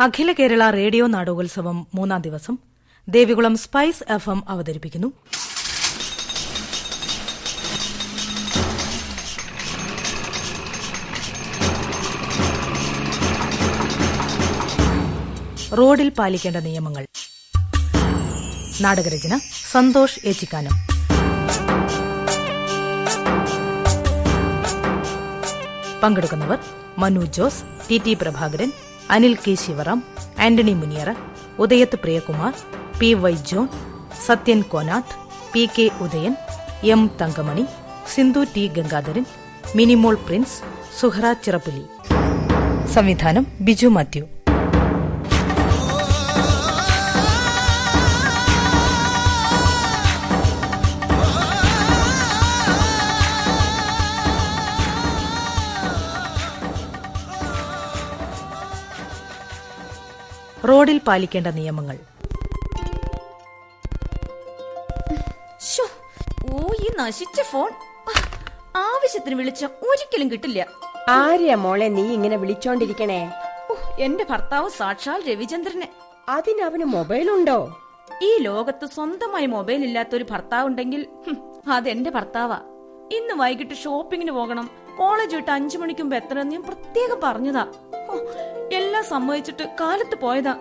അഖില Kerala radio നാടകോത്സവം മൂന്നാം ദിവസം. Devikulam spice F M അവതരിപ്പിക്കുന്നു. റോഡിൽ പാലിക്കേണ്ട നിയമങ്ങൾ. നാടകരചന സന്തോഷ് ഏച്ചിക്കാനം. പങ്കെടുക്കുന്നവർ Manu Jose T T Prabhakaran Anil K Sivaram Antony Muniyara Udayath Priyakumar P Y John Sathyan Konatt P K Udayan M Thankamani Sindhu T Gangadharan Minimol Prince Suhara Chirappuli. സംവിധാനം ബിജു മാത്യു. റോഡിൽ പാലിക്കേണ്ട നിയമങ്ങൾ. ഓ ഈ നശിച്ച ഫോൺ. ആ, ആവശ്യത്തിന് വിളിച്ച ഒരിക്കലും കിട്ടില്ല. ആരെയാ മോളെ നീ ഇങ്ങനെ വിളിച്ചോണ്ടിരിക്കണേ? എന്റെ ഭർത്താവ് സാക്ഷാൽ രവിചന്ദ്രനെ. അതിനവന് മൊബൈലുണ്ടോ ഈ ലോകത്ത് സ്വന്തമായി മൊബൈൽ ഇല്ലാത്ത ഒരു ഭർത്താവ് ഉണ്ടെങ്കിൽ അതെന്റെ ഭർത്താവാ. ഇന്ന് വൈകിട്ട് ഷോപ്പിങ്ങിന് പോകണം. കോളേജ് വിട്ട് അഞ്ചു മണിക്ക് മുമ്പ് എത്തണമെന്ന് ഞാൻ പ്രത്യേകം പറഞ്ഞതാ. എല്ലാം സമ്മതിച്ചിട്ട് കാലത്ത് പോയതാ.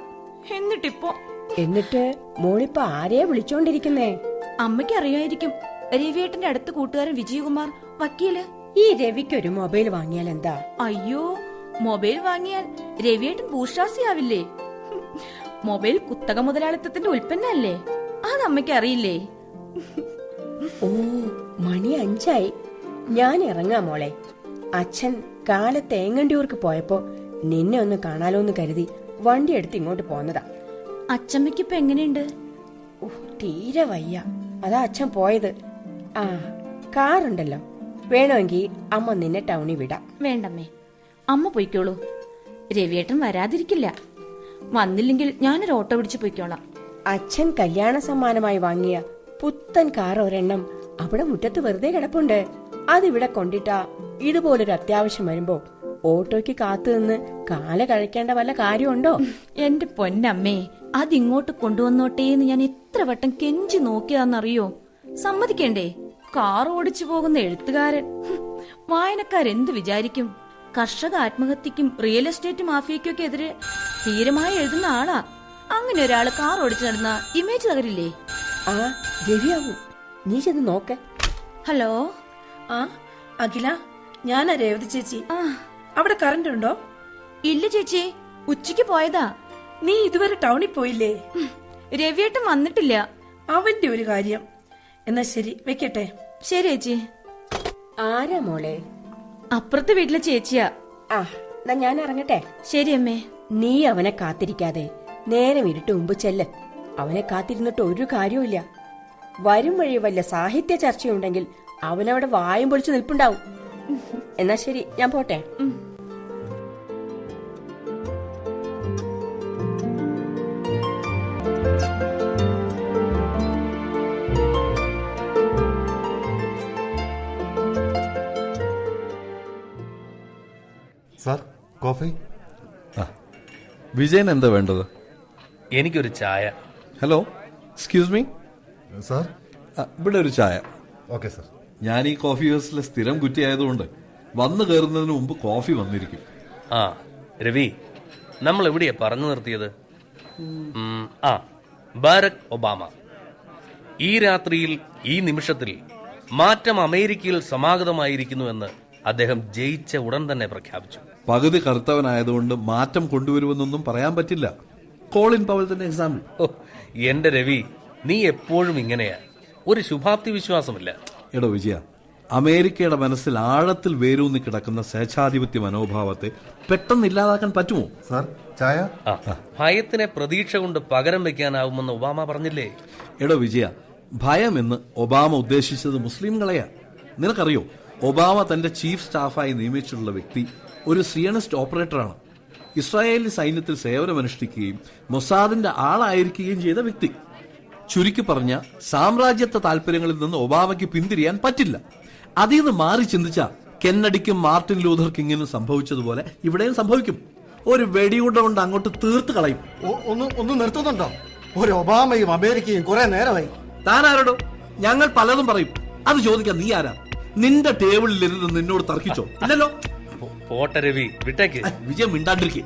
എന്നിട്ടിപ്പോ? എന്നിട്ട് മോളിപ്പോ ആരെയാ വിളിച്ചോണ്ടിരിക്കുന്നേ? അമ്മയ്ക്ക് അറിയായിരിക്കും. രവിയേട്ടന്റെ അടുത്ത കൂട്ടുകാരൻ വിജയകുമാർ വക്കീൽ. ഈ രവിക്ക് ഒരു മൊബൈൽ വാങ്ങിയാൽ എന്താ? അയ്യോ മൊബൈൽ വാങ്ങിയാൽ രവിയേട്ടൻ ഭൂഷാസിയാവില്ലേ ആവില്ലേ മൊബൈൽ കുത്തക മുതലാളിത്തത്തിന്റെ ഉൽപ്പന്നല്ലേ? അത് അമ്മയ്ക്ക് അറിയില്ലേ? ഓ മണി അഞ്ചായി. ഞാൻ ഇറങ്ങാം മോളെ. അച്ഛൻ കാലത്തേങ്ങണ്ടിയൂർക്ക് പോയപ്പോ നിന്നെ ഒന്ന് കാണാലോ എന്ന് കരുതി വണ്ടി എടുത്ത് ഇങ്ങോട്ട് പോന്നതാ. അച്ചമ്മയ്ക്ക് ഇപ്പൊ എങ്ങനെയുണ്ട്? ഓ തീരെ വയ്യ. അതാ അച്ഛൻ പോയത്. ആ കാറുണ്ടല്ലോ. വേണമെങ്കിൽ അമ്മ നിന്നെ ടൗണിൽ വിടാം. വേണ്ടമ്മേ. അമ്മ പൊയ്ക്കോളൂ. രവിയേട്ടൻ വരാതിരിക്കില്ല. വന്നില്ലെങ്കിൽ ഞാനൊരു ഓട്ടോ പിടിച്ച് പൊയ്ക്കോളാം. അച്ഛൻ കല്യാണ സമ്മാനമായി വാങ്ങിയ പുത്തൻ കാർ ഒരെണ്ണം അവിടെ മുറ്റത്ത് വെറുതെ കിടപ്പുണ്ട്. അതിവിടെ കൊണ്ടിട്ടാ ഇതുപോലൊരു അത്യാവശ്യം വരുമ്പോ ഓട്ടോയ്ക്ക് കാത്തു നിന്ന് കാല കഴിക്കേണ്ട വല്ല കാര്യമുണ്ടോ? എന്റെ പൊന്നമ്മേ അതിങ്ങോട്ട് കൊണ്ടുവന്നോട്ടേന്ന് ഞാൻ എത്ര വട്ടം കെഞ്ചി നോക്കിയാന്നറിയോ സമ്മതിക്കണ്ടേ? കാർ ഓടിച്ചു പോകുന്ന എഴുത്തുകാരൻ. വായനക്കാർ വായനക്കാരെന്ത് വിചാരിക്കും? കർഷക ആത്മഹത്യക്കും റിയൽ എസ്റ്റേറ്റ് മാഫിയക്കും ഒക്കെ എതിരെ ധീരമായി എഴുതുന്ന ആളാ. അങ്ങനെ ഒരാൾ കാർ ഓടിച്ചു നടന്ന ഇമേജ് തകരില്ലേ? ആ രവിയാവും നീ ചെന്ന് നോക്ക്. ഹലോ? ആ അഖില ഞാനാ രേവതി ചേച്ചി. ആ. അവിടെ കറണ്ട് ഉണ്ടോ? ഇല്ല ചേച്ചി. ഉച്ചയ്ക്ക് പോയതാ. നീ ഇതുവരെ ടൗണിൽ പോയില്ലേ? രവിയേട്ടൻ വന്നിട്ടില്ല. അവന്റെ ഒരു കാര്യം. എന്നാ ശരി വെക്കട്ടെ. ശരി ചേച്ചി. ആരാ മോളെ? അപ്പുറത്തെ വീട്ടിലെ ചേച്ചിയാ. ആ എന്നാ ഞാൻ ഇറങ്ങട്ടെ. ശരി അമ്മേ. നീ അവനെ കാത്തിരിക്കാതെ നേരം ഇരുട്ട് മുമ്പ് ചെല്ല്. അവനെ കാത്തിരുന്നിട്ട് ഒരു കാര്യവുമില്ല. വരും വഴി വല്ല സാഹിത്യ ചർച്ചയുണ്ടെങ്കിൽ അവനവിടെ വായും പൊളിച്ചു നിൽപ്പുണ്ടാവും. എന്നാ ശരി ഞാൻ പോട്ടെ. Sir coffee? വിജയൻ എന്താ വേണ്ടത്? എനിക്കൊരു ചായ. Hello excuse me. സാർ? ഇവിടെ ഒരു ചായ. Okay sir. ഞാൻ ഈ കോഫി ഹൗസിലെ സ്ഥിരം കുറ്റി ആയതുകൊണ്ട് വന്നു കയറുന്നതിന് മുമ്പ് കോഫി വന്നിരിക്കും. ആ രവി നമ്മൾ എവിടെയാ പറഞ്ഞു നിർത്തിയത്? ആ ബാരക് ഒബാമ. ഈ രാത്രിയിൽ ഈ നിമിഷത്തിൽ മാറ്റം അമേരിക്കയിൽ സമാഗതമായിരിക്കുന്നു എന്ന് അദ്ദേഹം ജയിച്ച ഉടൻ തന്നെ പ്രഖ്യാപിച്ചു. പകുതി കറുത്തവനായതുകൊണ്ട് മാറ്റം കൊണ്ടുവരുമെന്നൊന്നും പറയാൻ പറ്റില്ല. കോളിൻ പവൽ തന്നെ എക്സാമ്പിൾ എന്റെ രവി നീ എപ്പോഴും ഇങ്ങനെയാ. ഒരു ശുഭാപ്തി വിശ്വാസമില്ല. എടോ വിജയ അമേരിക്കയുടെ മനസ്സിൽ ആഴത്തിൽ വേരൂന്നി കിടക്കുന്ന സ്വേച്ഛാധിപത്യ മനോഭാവത്തെ പെട്ടെന്ന് ഇല്ലാതാക്കാൻ പറ്റുമോ? സാർ ചായ? ഭയത്തിനെ പ്രതീക്ഷ കൊണ്ട് പകരം വെക്കാനാവുമെന്ന് ഒബാമ പറഞ്ഞില്ലേ? എടോ വിജയ ഭയം എന്ന് ഒബാമ ഉദ്ദേശിച്ചത് മുസ്ലിംകളെയാ. നിനക്കറിയോ ഒബാമ തന്റെ ചീഫ് സ്റ്റാഫായി നിയമിച്ചിട്ടുള്ള വ്യക്തി ഒരു സിയണിസ്റ്റ് ഓപ്പറേറ്ററാണ്. ഇസ്രായേലി സൈന്യത്തിൽ സേവനമനുഷ്ഠിക്കുകയും മൊസാദിന്റെ ആളായിരിക്കുകയും ചെയ്ത വ്യക്തി. ചുരുക്കി പറഞ്ഞ സാമ്രാജ്യത്വ താല്പര്യങ്ങളിൽ നിന്ന് ഒബാമയ്ക്ക് പിന്തിരിയാൻ പറ്റില്ല. അതിൽ നിന്ന് മാറി ചിന്തിച്ച കെന്നഡിക്കും മാർട്ടിൻ ലൂഥർ കിങ്ങിനും സംഭവിച്ചതുപോലെ ഇവിടെയും സംഭവിക്കും. ഒരു വെടിയുണ്ട കൊണ്ട് അങ്ങോട്ട് തീർത്ത് കളയും. ഒന്ന് ഒന്ന് നിർത്തുന്നുണ്ടോ? ഒരു ഒബാമയും അമേരിക്കയും കുറെ നേരമായി. താൻ ആരോടോ ഞങ്ങൾ പലതും പറയും. അത് ചോദിക്കാൻ നീ ആരാ? നിന്റെ ടേബിളിൽ ഇരുന്ന് നിന്നോട് തർക്കിച്ചോ? ഇല്ലല്ലോ. പോട്ട രവി വിട്ടേക്ക്. വിജയം മിണ്ടാണ്ടിരിക്കെ.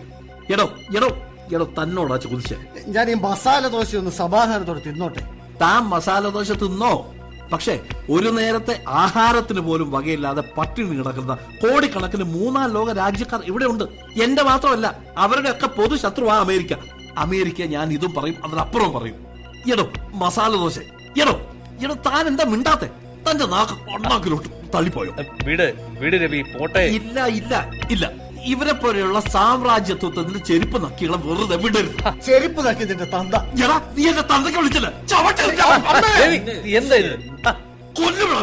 എടോ എടോ. എടോ തന്നോടാ ചോദിച്ചേ. ഞാൻ ഈ മസാല ദോശ ഒന്ന് സമാധാനത്തോടെ തിന്നോട്ടെ. താൻ മസാല ദോശ തിന്നോ? പക്ഷേ ഒരു നേരത്തെ ആഹാരത്തിന് പോലും വകയില്ലാതെ പട്ടിണി കിടക്കുന്ന കോടിക്കണക്കിന് മൂന്നാം ലോക രാജ്യക്കാർ ഇവിടെ ഉണ്ട് എന്റെ മാത്രമല്ല അവരുടെ ഒക്കെ പൊതു ശത്രുവാ അമേരിക്ക. അമേരിക്ക ഞാൻ ഇതും പറയും അതിനപ്പുറം പറയും. എടോ മസാല ദോശ. എടോ എടോ താൻ എന്താ മിണ്ടാത്തെ? തന്റെ നാക്ക് ഒണ്ണാക്കിലോട്ട് തള്ളിപ്പോയോ? വീട് വീട് രവി പോട്ടെ. ഇല്ല ഇല്ല ഇല്ല. ഇവരെ പോലെയുള്ള സാമ്രാജ്യത്വത്തിന്റെ ചെരുപ്പ് നക്കികളെ വെറുതെ വിടരുത്. ചെരുപ്പ് നക്കി നിന്റെ തന്ത. എടാ നീ എന്റെ തന്തയ്ക്ക് വിളിച്ചില്ല? എന്താ ഇത്? കൊല്ലുവിടാ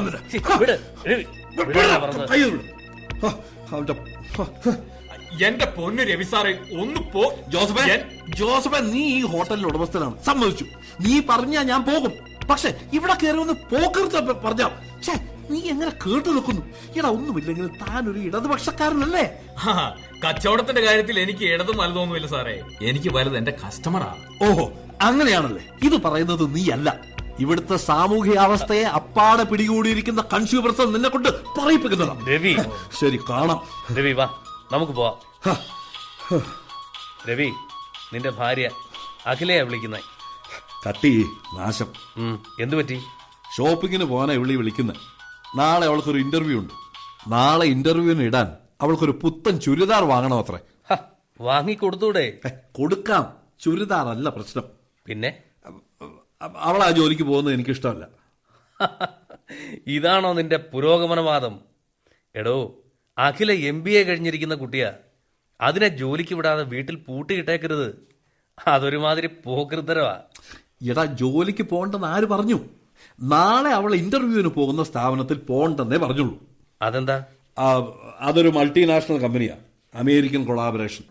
എന്റെ പൊന്നു രവി സാറേ ഒന്ന് പോ. ജോസഫ് ജോസഫേ നീ ഈ ഹോട്ടലിന്റെ ഉടമസ്ഥനാണ്. സമ്മതിച്ചു. നീ പറഞ്ഞാ ഞാൻ പോകും. പക്ഷെ ഇവിടെ കയറി ഒന്ന് പോക്കരുത് പറഞ്ഞാ ഛേ നീ എങ്ങനെ കേട്ടു നിൽക്കുന്നു എടാ ഒന്നുമില്ലെങ്കിൽ താൻ ഒരു ഇടതുപക്ഷക്കാരനല്ലേ കച്ചവടത്തിന്റെ കാര്യത്തിൽ എനിക്ക് ഇടതും വലുതൊന്നുമില്ല സാറേ. എനിക്ക് വലുത് എന്റെ കസ്റ്റമറാണ് ഓഹോ അങ്ങനെയാണല്ലേ? ഇത് പറയുന്നത് നീയല്ല. ഇവിടുത്തെ സാമൂഹിക അവസ്ഥയെ അപ്പാടെ പിടികൂടിയിരിക്കുന്ന കൺസ്യൂമർസ് നിന്നെ കൊണ്ട് പറയിപ്പിക്കുന്നതാണ് രവി. ശരി കാണാം. രവി വാ. നമുക്ക് പോവാം. രവി നിന്റെ ഭാര്യ അഖിലയാ വിളിക്കുന്നേ. കട്ടി നാശം. എന്തുപറ്റി എന്തു പറ്റി? ഷോപ്പിങ്ങിന് പോകാനാ വിളി വിളിക്കുന്നത് നാളെ അവൾക്കൊരു ഇന്റർവ്യൂ ഉണ്ട്. നാളെ ഇന്റർവ്യൂവിന് ഇടാൻ അവൾക്കൊരു പുത്തൻ ചുരിദാർ വാങ്ങണം അത്രേ. വാങ്ങിക്കൊടുത്തൂടെ? കൊടുക്കാം. ചുരിദാർ അല്ല പ്രശ്നം. പിന്നെ? അവൾ ആ ജോലിക്ക് പോകുന്നത് എനിക്കിഷ്ടമല്ല. ഇതാണോ നിന്റെ പുരോഗമനവാദം? എടോ അഖില എം ബി എ കഴിഞ്ഞിരിക്കുന്ന കുട്ടിയാ. അതിനെ ജോലിക്ക് വിടാതെ വീട്ടിൽ പൂട്ടിയിട്ടേക്കരുത്. അതൊരുമാതിരി പോകൃതരവാ. എടാ ജോലിക്ക് പോകണ്ടെന്ന് ആര് പറഞ്ഞു? നാളെ അവൾ ഇന്റർവ്യൂവിന് പോകുന്ന സ്ഥാപനത്തിൽ പോകണ്ടെന്നേ പറഞ്ഞുള്ളൂ. അതെന്താ? അതൊരു മൾട്ടിനാഷണൽ കമ്പനിയാ അമേരിക്കൻ കൊളാബറേഷൻ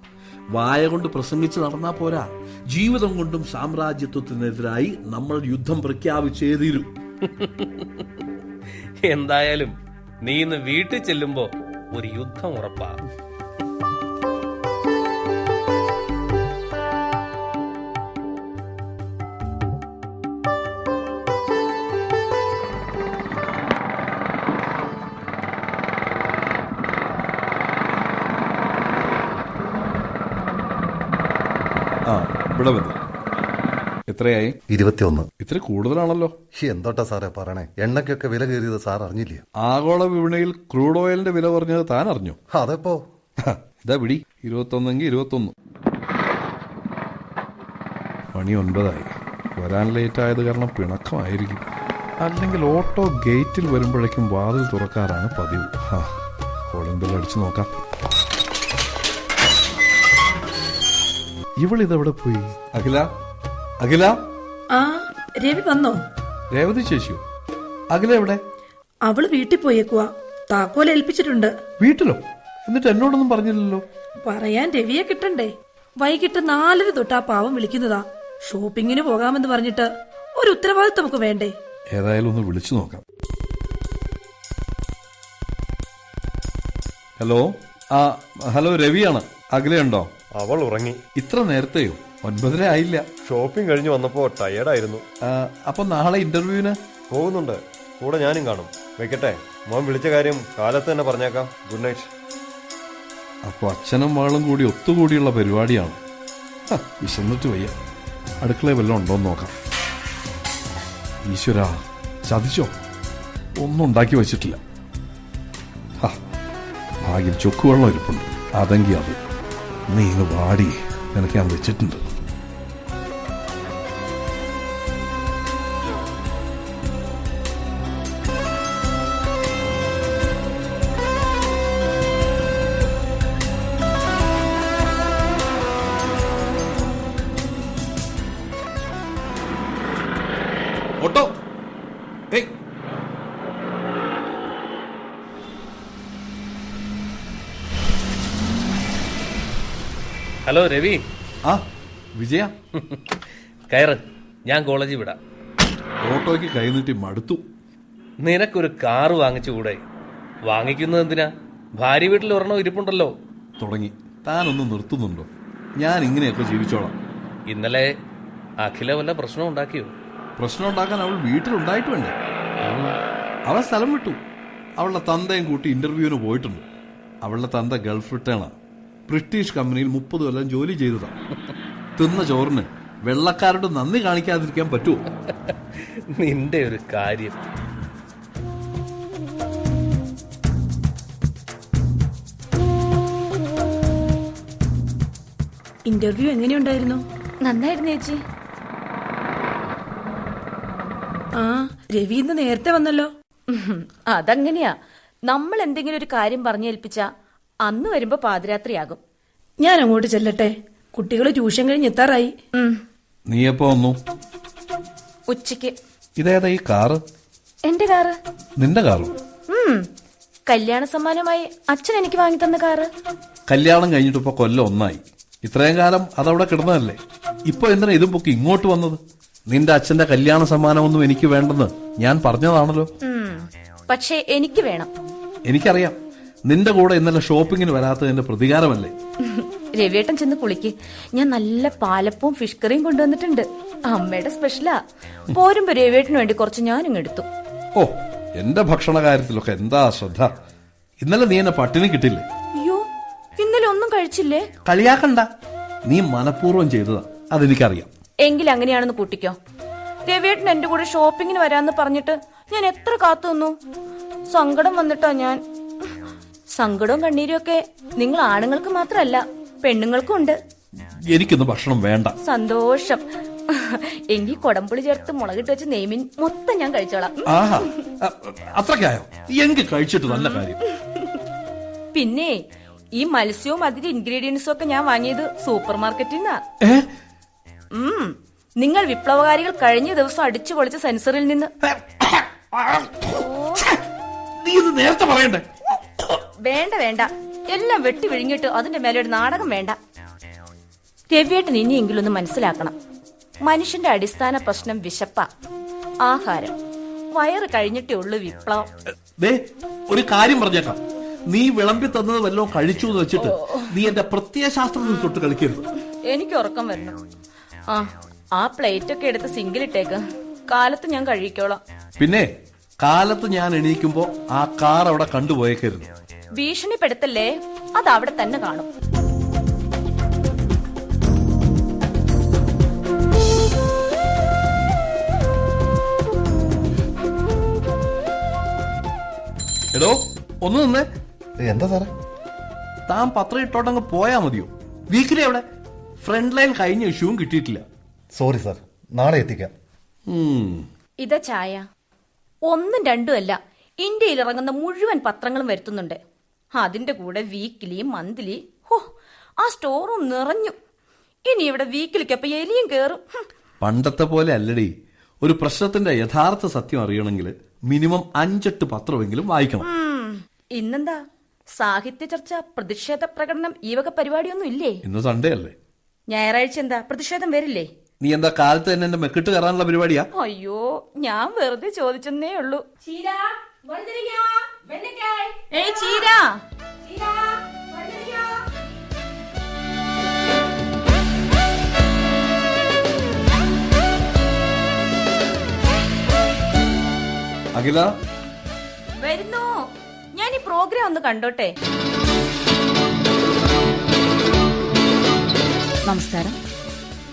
വായ കൊണ്ട് പ്രസംഗിച്ച് നടന്നാ പോരാ. ജീവിതം കൊണ്ടും സാമ്രാജ്യത്വത്തിനെതിരായി നമ്മൾ യുദ്ധം പ്രഖ്യാപിച്ചേ തീരൂ. എന്തായാലും നീ ഇന്ന് വീട്ടിൽ ചെല്ലുമ്പോ ഒരു യുദ്ധം ഉറപ്പാ. ഇവിടെ മതി എത്രയായി? ഇരുപത്തിയൊന്ന്. ഇത്ര കൂടുതലാണല്ലോ. എന്തോട്ടാ സാറേ പറയണേ? എണ്ണയ്ക്കൊക്കെ വില കയറിയത് സാർ അറിഞ്ഞില്ലേ? ആഗോള വിപണിയിൽ ക്രൂഡ് ഓയിലിന്റെ വില പറഞ്ഞത് താൻ അറിഞ്ഞു. അതെപ്പോ? ഇതാ പിടി ഇരുപത്തൊന്നെങ്കിൽ ഇരുപത്തൊന്ന്. മണി ഒൻപതായി. വരാൻ ലേറ്റ് ആയത് കാരണം പിണക്കമായിരിക്കും. അല്ലെങ്കിൽ ഓട്ടോ ഗേറ്റിൽ വരുമ്പോഴേക്കും വാതിൽ തുറക്കാറാണ് പതിവ്. ആ കോളിംഗ് ബെൽ അടിച്ചു നോക്കാം. ഇവളിതെവിടെ പോയി? അഖില അഖില? ആ രവി വന്നോ? രേവതി ചേച്ചിയോ? അഖില എവിടെ? അവൾ വീട്ടിൽ പോയേക്കുവാ. താക്കോൽ ഏൽപ്പിച്ചിട്ടുണ്ട്. വീട്ടിലോ? എന്നിട്ട് എന്നോടൊന്നും പറഞ്ഞില്ലല്ലോ. പറയാൻ രവിയെ കിട്ടണ്ടേ? വൈകിട്ട് നാലര തൊട്ടാ ആ പാവം വിളിക്കുന്നതാ. ഷോപ്പിങ്ങിന് പോകാമെന്ന് പറഞ്ഞിട്ട് ഒരു ഉത്തരവാദിത്വം നമുക്ക് വേണ്ടേ? ഏതായാലും ഒന്ന് വിളിച്ചു നോക്കാം. ഹലോ? ആ ഹലോ രവിയാണ്. അഖിലയുണ്ടോ? അവൾ ഉറങ്ങി ഇത്ര നേരത്തെയോ? ഒൻപതര ആയില്ല. ഷോപ്പിംഗ് കഴിഞ്ഞ് വന്നപ്പോ ടയേർഡായിരുന്നു ആയിരുന്നു. അപ്പൊ നാളെ ഇന്റർവ്യൂവിന് പോകുന്നുണ്ട്. കൂടെ ഞാനും കാണും. വെക്കട്ടെ? മോൻ വിളിച്ച കാര്യം കാലത്ത് തന്നെ പറഞ്ഞേക്കാം. ഗുഡ് നൈറ്റ് അപ്പൊ അച്ഛനും മകളും കൂടി ഒത്തുകൂടിയുള്ള പരിപാടിയാണ്. വിശന്നിട്ട് വയ്യ. അടുക്കളയിൽ വല്ലതും ഉണ്ടോന്ന് നോക്കാം. ഈശ്വര ചതിച്ചോ? ഒന്നും ഉണ്ടാക്കി വെച്ചിട്ടില്ല. ഭാഗ്യം ചൊക്കുവെള്ളം ഇരിപ്പുണ്ട്. അതെങ്കിൽ അത്. നീ ഇങ്ങ് വാടി. നിനക്ക് ഞാൻ വെച്ചിട്ടുണ്ട്. ഹലോ രവി. ആ വിജയ? കയറ്. ഞാൻ കോളേജിൽ വിടാം. ഓട്ടോയ്ക്ക് കൈനീട്ടി മടുത്തു. നിനക്കൊരു കാറ് വാങ്ങിച്ചുകൂടെ വാങ്ങിക്കുന്നത് എന്തിനാ? ഭാര്യ വീട്ടിൽ ഒരെണ്ണം ഇരിപ്പുണ്ടല്ലോ. തുടങ്ങി. താനൊന്ന് നിർത്തുന്നുണ്ടോ? ഞാൻ ഇങ്ങനെയൊക്കെ ജീവിച്ചോളാം. ഇന്നലെ അഖില വല്ല പ്രശ്നം ഉണ്ടാക്കിയോ? പ്രശ്നം ഉണ്ടാക്കാൻ അവൾ വീട്ടിലുണ്ടായിട്ട് വേണ്ടേ അവൾ സ്ഥലം വിട്ടു. അവളുടെ തന്തയും കൂട്ടി ഇന്റർവ്യൂവിന് പോയിട്ടുണ്ട്. അവളുടെ തന്ത ഗൾഫ് റിട്ടേണാ. ബ്രിട്ടീഷ് കമ്പനിയിൽ മുപ്പത് കൊല്ലം ജോലി ചെയ്തതാണ് തിന്ന ചോറിന്. വെള്ളക്കാരോട് നന്ദി കാണിക്കാതിരിക്കാൻ പറ്റുമോ നിന്റെ ഒരു കാര്യം. ഇന്റർവ്യൂ എങ്ങനെയുണ്ടായിരുന്നു? നന്നായിരുന്നു ചേച്ചി. ആ രവി ഇന്ന് നേരത്തെ വന്നല്ലോ. അതങ്ങനെയാ. നമ്മൾ എന്തെങ്കിലും ഒരു കാര്യം പറഞ്ഞേൽപ്പിച്ച അന്ന് വരുമ്പോ പാതിരാത്രിയാകും. ഞാൻ അങ്ങോട്ട് ചെല്ലട്ടെ. കുട്ടികൾ ട്യൂഷൻ കഴിഞ്ഞ് എത്താറായി. നീ എപ്പോ വന്നു? ഉച്ചയ്ക്ക് ഇതേതാ ഈ കാറ്? എന്റെ കാറ്? നിന്റെ കാറ്? കല്യാണ സമ്മാനമായി അച്ഛൻ എനിക്ക് വാങ്ങി തന്ന കാറ്. കല്യാണം കഴിഞ്ഞിട്ട് ഇപ്പൊ കൊല്ലം ഒന്നായി. ഇത്രയും കാലം അതവിടെ കിടന്നതല്ലേ? ഇപ്പൊ എന്തിനാ ഇതും പൊക്കി ഇങ്ങോട്ട് വന്നത്? നിന്റെ അച്ഛന്റെ കല്യാണ സമ്മാനമൊന്നും എനിക്ക് വേണ്ടെന്ന് ഞാൻ പറഞ്ഞതാണല്ലോ. പക്ഷേ എനിക്ക് വേണം. എനിക്കറിയാം. നിന്റെ കൂടെ ഇന്നലെ ഷോപ്പിങ്ങിന് വരാത്തതിന്റെ പ്രതികാരമല്ലേ? രവിയേട്ടൻ ചെന്ന് കുളിക്ക്. ഞാൻ നല്ല പാലപ്പവും ഫിഷ് കറിയും കൊണ്ടുവന്നിട്ടുണ്ട്. അമ്മയുടെ സ്പെഷ്യലാ പോരുമ്പോ രവിയേട്ടന് വേണ്ടി കുറച്ച് ഞാനും എടുത്തു. ഓ എന്റെ ഭക്ഷണ കാര്യത്തിലൊക്കെ എന്താ ശ്രദ്ധ? ഇന്നലെ നീ എന്നെ പട്ടിണി കിട്ടില്ലേ? അയ്യോ ഇന്നലെ ഒന്നും കഴിച്ചില്ലേ? കളിയാക്കണ്ട. നീ മനഃപൂർവം ചെയ്തതാ. അതെനിക്കറിയാം. എങ്കിൽ അങ്ങനെയാണെന്ന് കൂട്ടിക്കോ. രവിയേട്ടൻ എന്റെ കൂടെ ഷോപ്പിങ്ങിന് വരാന്ന് പറഞ്ഞിട്ട് ഞാൻ എത്ര കാത്തു നിന്നു? സങ്കടം വന്നിട്ടാ ഞാൻ. സങ്കടവും കണ്ണീരും ഒക്കെ നിങ്ങൾ ആണുങ്ങൾക്ക് മാത്രമല്ല പെണ്ണുങ്ങൾക്കും ഉണ്ട്. എനിക്കിന്ന് ഭക്ഷണം വേണ്ട. സന്തോഷം. എങ്കിൽ കൊടമ്പുളി ചേർത്ത് മുളകിട്ട് വെച്ച് നെയ്മിൻ മൊത്തം ഞാൻ കഴിച്ചോളാം. ആഹാ. അ- അത്രയ്ക്കായോ കഴിച്ചിട്ട് നല്ല കാര്യം. പിന്നെ ഈ മത്സ്യവും അതിന്റെ ഇൻഗ്രീഡിയൻസും ഒക്കെ ഞാൻ വാങ്ങിയത് സൂപ്പർ മാർക്കറ്റിൽ നിന്നാ നിങ്ങൾ വിപ്ലവകാരികൾ കഴിഞ്ഞ ദിവസം അടിച്ചു പൊളിച്ച സെൻസറിൽ നിന്ന്. നീ ഇത് നേരത്തെ പറയണ്ടേ? വേണ്ട വേണ്ട. എല്ലാം വെട്ടി വിഴുങ്ങിയിട്ട് അതിന്റെ മേലെ ഒരു നാടകം വേണ്ട. രവിയേട്ടൻ ഇനിയെങ്കിലും ഒന്ന് മനസ്സിലാക്കണം. മനുഷ്യന്റെ അടിസ്ഥാന പ്രശ്നം വിശപ്പ ആഹാരം. വയറ് കഴിഞ്ഞിട്ടേ ഉള്ളു വിപ്ലവം. ഒരു കാര്യം പറഞ്ഞേക്കാം. നീ വിളമ്പി തന്നത് വല്ലതും കഴിച്ചു എന്ന് വെച്ചിട്ട് നീ എന്റെ പ്രത്യയശാസ്ത്രത്തിൽ തൊട്ട് കളിക്കരുത്. എനിക്ക് ഉറക്കം വരണം. ആ ആ പ്ലേറ്റ് ഒക്കെ എടുത്ത് സിങ്കിലിട്ടേക്ക് കാലത്ത് ഞാൻ കഴിക്കോളാം. പിന്നെ കാലത്ത് ഞാൻ എണീക്കുമ്പോ ആ കാർ അവിടെ കണ്ടുപോയേക്കരുത്. ഭീഷണിപ്പെടുത്തല്ലേ? അത് അവിടെ തന്നെ കാണും. എടോ ഒന്ന് നിന്നേ. എന്താ സാറേ? താൻ പത്രം ഇട്ടോട്ടങ്ങ് പോയാ മതിയോ? വീക്കിലി എവിടെ? ഫ്രണ്ട് ലൈൻ കഴിഞ്ഞ ഇഷ്യൂവും കിട്ടിയിട്ടില്ല. സോറി സാർ നാളെ എത്തിക്കാം. ഇതാ ചായ. ഒന്നും രണ്ടും അല്ല ഇന്ത്യയിൽ ഇറങ്ങുന്ന മുഴുവൻ പത്രങ്ങളും വരുത്തുന്നുണ്ട്. അതിന്റെ കൂടെ വീക്കിലി മന്ത്ലി ഹോ ആ സ്റ്റോറും നിറഞ്ഞു. ഇനി ഇവിടെ വീക്കിലിക്കപ്പ എലിയും കേറും. പണ്ടത്തെ പോലെ അല്ലടി. ഒരു പ്രശ്നത്തിന്റെ യഥാർത്ഥ സത്യം അറിയണമെങ്കിൽ മിനിമം അഞ്ചെട്ട് പത്രമെങ്കിലും വായിക്കണം. ഇന്നെന്താ? സാഹിത്യ ചർച്ച പ്രതിഷേധ പ്രകടനം ഈ വക പരിപാടിയൊന്നും ഇല്ലേ? ഇന്ന് സൺഡേ അല്ലേ? ഞായറാഴ്ച എന്താ? പ്രതിഷേധം വരില്ലേ? നീ എന്താ കാലത്ത് തന്നെ എന്റെ മെക്കിട്ട് കയറാനുള്ള പരിപാടിയാ? അയ്യോ ഞാൻ വെറുതെ ചോദിച്ചെന്നേ ഉള്ളൂ. ഏയ് ചീര അഖില? വരുന്നു. ഞാൻ ഈ പ്രോഗ്രാം ഒന്ന് കണ്ടോട്ടെ? നമസ്കാരം.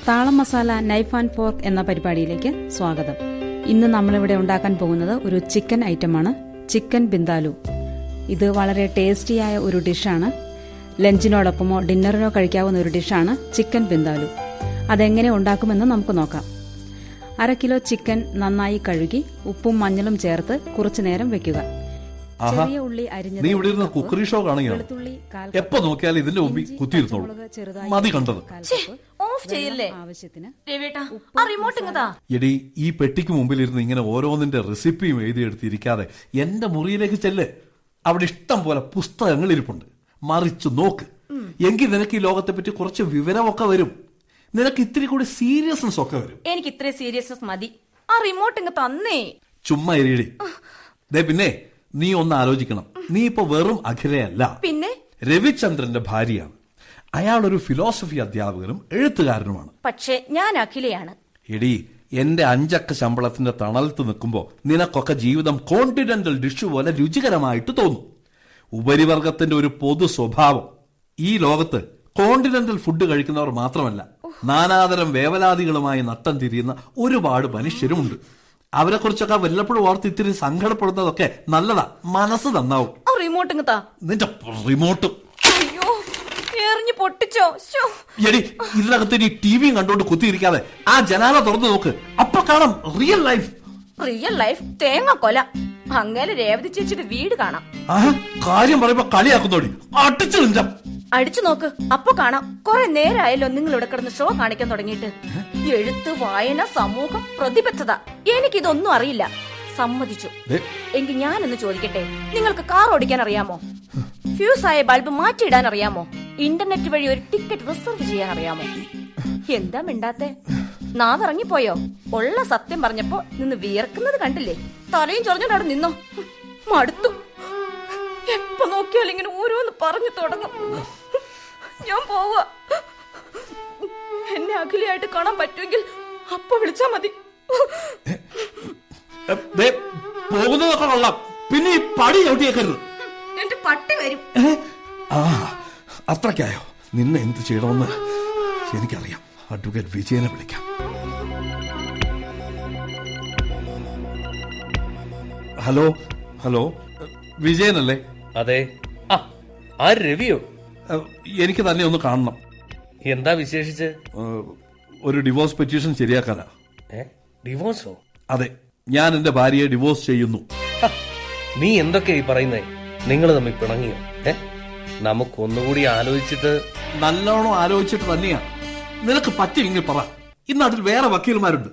താളം മസാല നൈഫ് ആൻഡ് ഫോർക്ക് എന്ന പരിപാടിയിലേക്ക് സ്വാഗതം. ഇന്ന് നമ്മളിവിടെ ഉണ്ടാക്കാൻ പോകുന്നത് ഒരു ചിക്കൻ ഐറ്റമാണ്. ചിക്കൻ ബിന്ദാലു. ഇത് വളരെ ടേസ്റ്റിയായ ഒരു ഡിഷാണ്. ലഞ്ചിനോടൊപ്പമോ ഡിന്നറിനോ കഴിക്കാവുന്ന ഒരു ഡിഷാണ് ചിക്കൻ ബിന്ദാലു. അതെങ്ങനെ ഉണ്ടാക്കുമെന്ന് നമുക്ക് നോക്കാം. അര കിലോ ചിക്കൻ നന്നായി കഴുകി ഉപ്പും മഞ്ഞളും ചേർത്ത് കുറച്ചു നേരം വെക്കുക. ചെറിയ ഉള്ളി അരിഞ്ഞത് നീ ഇവിടെ ഇരുന്ന് കുക്കറി ഷോ കാണുകയാണ്. കാൽ എപ്പോ നോക്കിയാലും ഇതിന്റെ മുമ്പിൽ ഇഞ്ചി, കുത്തിയിരുന്നോളൂ. പച്ചമുളക് ചെറുതായി മതി കണ്ടത്. കാൽ ഛേ, കപ്പ്, ഓഫ് ചെയ്യല്ലേ? ആവശ്യത്തിന് രവിയേട്ടാ ആ റിമോട്ട് ഇങ്ങതാ. എടി ഈ പെട്ടിക്ക് മുമ്പിൽ ഇരുന്ന് ഇങ്ങനെ ഓരോന്നിന്റെ റെസിപ്പിയും എഴുതിയെടുത്തിരിക്കാതെ എന്റെ മുറിയിലേക്ക് ചെല്ല്. അവിടെ ഇഷ്ടം പോലെ പുസ്തകങ്ങൾ ഇരിപ്പുണ്ട് മറിച്ച് നോക്ക്. എങ്കിൽ നിനക്ക് ഈ ലോകത്തെ പറ്റി കുറച്ച് വിവരമൊക്കെ വരും. നിനക്ക് ഇത്തിരി കൂടി സീരിയസ്നെസ് ഒക്കെ വരും. എനിക്ക് ഇത്രയും സീരിയസ്നെസ് മതി. ആ റിമോട്ട് ഇങ്ങ് തന്നേ. ചുമ്മാ എരിയടി ദേ പിന്നെ നീ ഒന്ന് ആലോചിക്കണം. നീ ഇപ്പൊ വെറും അഖിലയല്ല. പിന്നെ? രവിചന്ദ്രന്റെ ഭാര്യയാണ്. അയാൾ ഒരു ഫിലോസഫി അധ്യാപകനും എഴുത്തുകാരനുമാണ്. പക്ഷേ ഞാൻ അഖിലയാണ്. എടി എന്റെ അഞ്ചക്ക ശമ്പളത്തിന്റെ തണലത്ത് നിൽക്കുമ്പോൾ നിനക്കൊക്കെ ജീവിതം കോണ്ടിനെന്റൽ ഡിഷ് പോലെ രുചികരമായിട്ട് തോന്നും. ഉപരിവർഗത്തിന്റെ ഒരു പൊതു സ്വഭാവം. ഈ ലോകത്ത് കോണ്ടിനെന്റൽ ഫുഡ് കഴിക്കുന്നവർ മാത്രമല്ല നാനാതരം വേവലാതികളുമായി നട്ടം തിരിയുന്ന ഒരുപാട് മനുഷ്യരുമുണ്ട്. അവരെ കുറിച്ചൊക്കെ വല്ലപ്പോഴും ഓർത്ത് ഇത്തിരി സങ്കടപ്പെടുന്നതൊക്കെ നല്ലതാ. മനസ്സ് നന്നാവും. ആ റിമോട്ട് ഇങ്ങ് താ. നിന്റെ റിമോട്ട് അയ്യോ എറിഞ്ഞു പൊട്ടിച്ചോ. എടി ഇതിനകത്ത് ഇനി ടി വിയും കണ്ടുകൊണ്ട് കുത്തിയിരിക്കാതെ. ആ ജനാല തുറന്നു നോക്ക്. അപ്പൊ കാണാം റിയൽ ലൈഫ് റിയൽ ലൈഫ് തേങ്ങ കൊല. അങ്ങനെ രേവതി ചേച്ചിയുടെ വീട് കാണാം. കാര്യം പറയുമ്പോ കളിയാക്കുന്നോടി. അടിച്ചു നിഞ്ചം. അടിച്ചു നോക്ക്. അപ്പൊ കാണാം. കുറെ നേരമായല്ലോ നിങ്ങൾ ഇവിടെ കിടന്ന് ഷോ കാണിക്കാൻ തുടങ്ങിയിട്ട്. എഴുത്ത് വായന സമൂഹം പ്രതിബദ്ധത. എനിക്കിതൊന്നും അറിയില്ല. സമ്മതിച്ചു. എങ്കിൽ ഞാനൊന്ന് ചോദിക്കട്ടെ. നിങ്ങൾക്ക് കാർ ഓടിക്കാൻ അറിയാമോ? ഫ്യൂസ് ആയ ബൾബ് മാറ്റിയിടാൻ അറിയാമോ? ഇന്റർനെറ്റ് വഴി ഒരു ടിക്കറ്റ് റിസർവ് ചെയ്യാൻ അറിയാമോ? എന്താ മിണ്ടാത്തെ? നാവിറങ്ങിപ്പോയോ? ഉള്ള സത്യം പറഞ്ഞപ്പോ നിന്ന് വിയർക്കുന്നത് കണ്ടില്ലേ? തലയും ചൊറഞ്ഞോണ്ട് അവിടെ നിന്നോ? മടുത്തു. എപ്പോ നോക്കിയാലും ഇങ്ങനെ ഓരോന്ന് പറഞ്ഞു തുടങ്ങും. ഞാൻ പോവാ എന്നെ അഖിലയായിട്ട് കാണാൻ പറ്റുമെങ്കിൽ അപ്പൊ വിളിച്ചാ മതി. പോകുന്നതൊക്കെ കൊള്ളാം. പിന്നെ ഈ പടി ചവിട്ടിയേക്കരുത്. എന്റെ പട്ടി വരും? ആ അത്രയ്ക്കായോ? നിന്നെ എന്ത് ചെയ്യണമെന്ന് എനിക്കറിയാം. അഡ്വക്കേറ്റ് വിജയനെ വിളിക്കാം. ഹലോ ഹലോ വിജയനല്ലേ? അതെ. ആ ആ രവിയോ എനിക്ക് തന്നെ ഒന്ന് കാണണം. എന്താ വിശേഷിച്ച്? ഒരു ഡിവോഴ്സ് പെറ്റീഷൻ ശരിയാക്കാനാ. ഡിവോഴ്സോ അതെ ഞാൻ എന്റെ ഭാര്യയെ ഡിവോഴ്സ് ചെയ്യുന്നു. നീ എന്തൊക്കെയാ ഈ പറയുന്നേ? നിങ്ങൾ തമ്മിൽ പിണങ്ങിയോ? ഏ നമുക്കൊന്നുകൂടി ആലോചിച്ചിട്ട് നല്ലോണം ആലോചിച്ചിട്ട് തന്നെയാ. നിനക്ക് പറ്റില്ലെങ്കിൽ പറ. ഇന്ന് അതിൽ വേറെ വക്കീൽമാരുണ്ട്.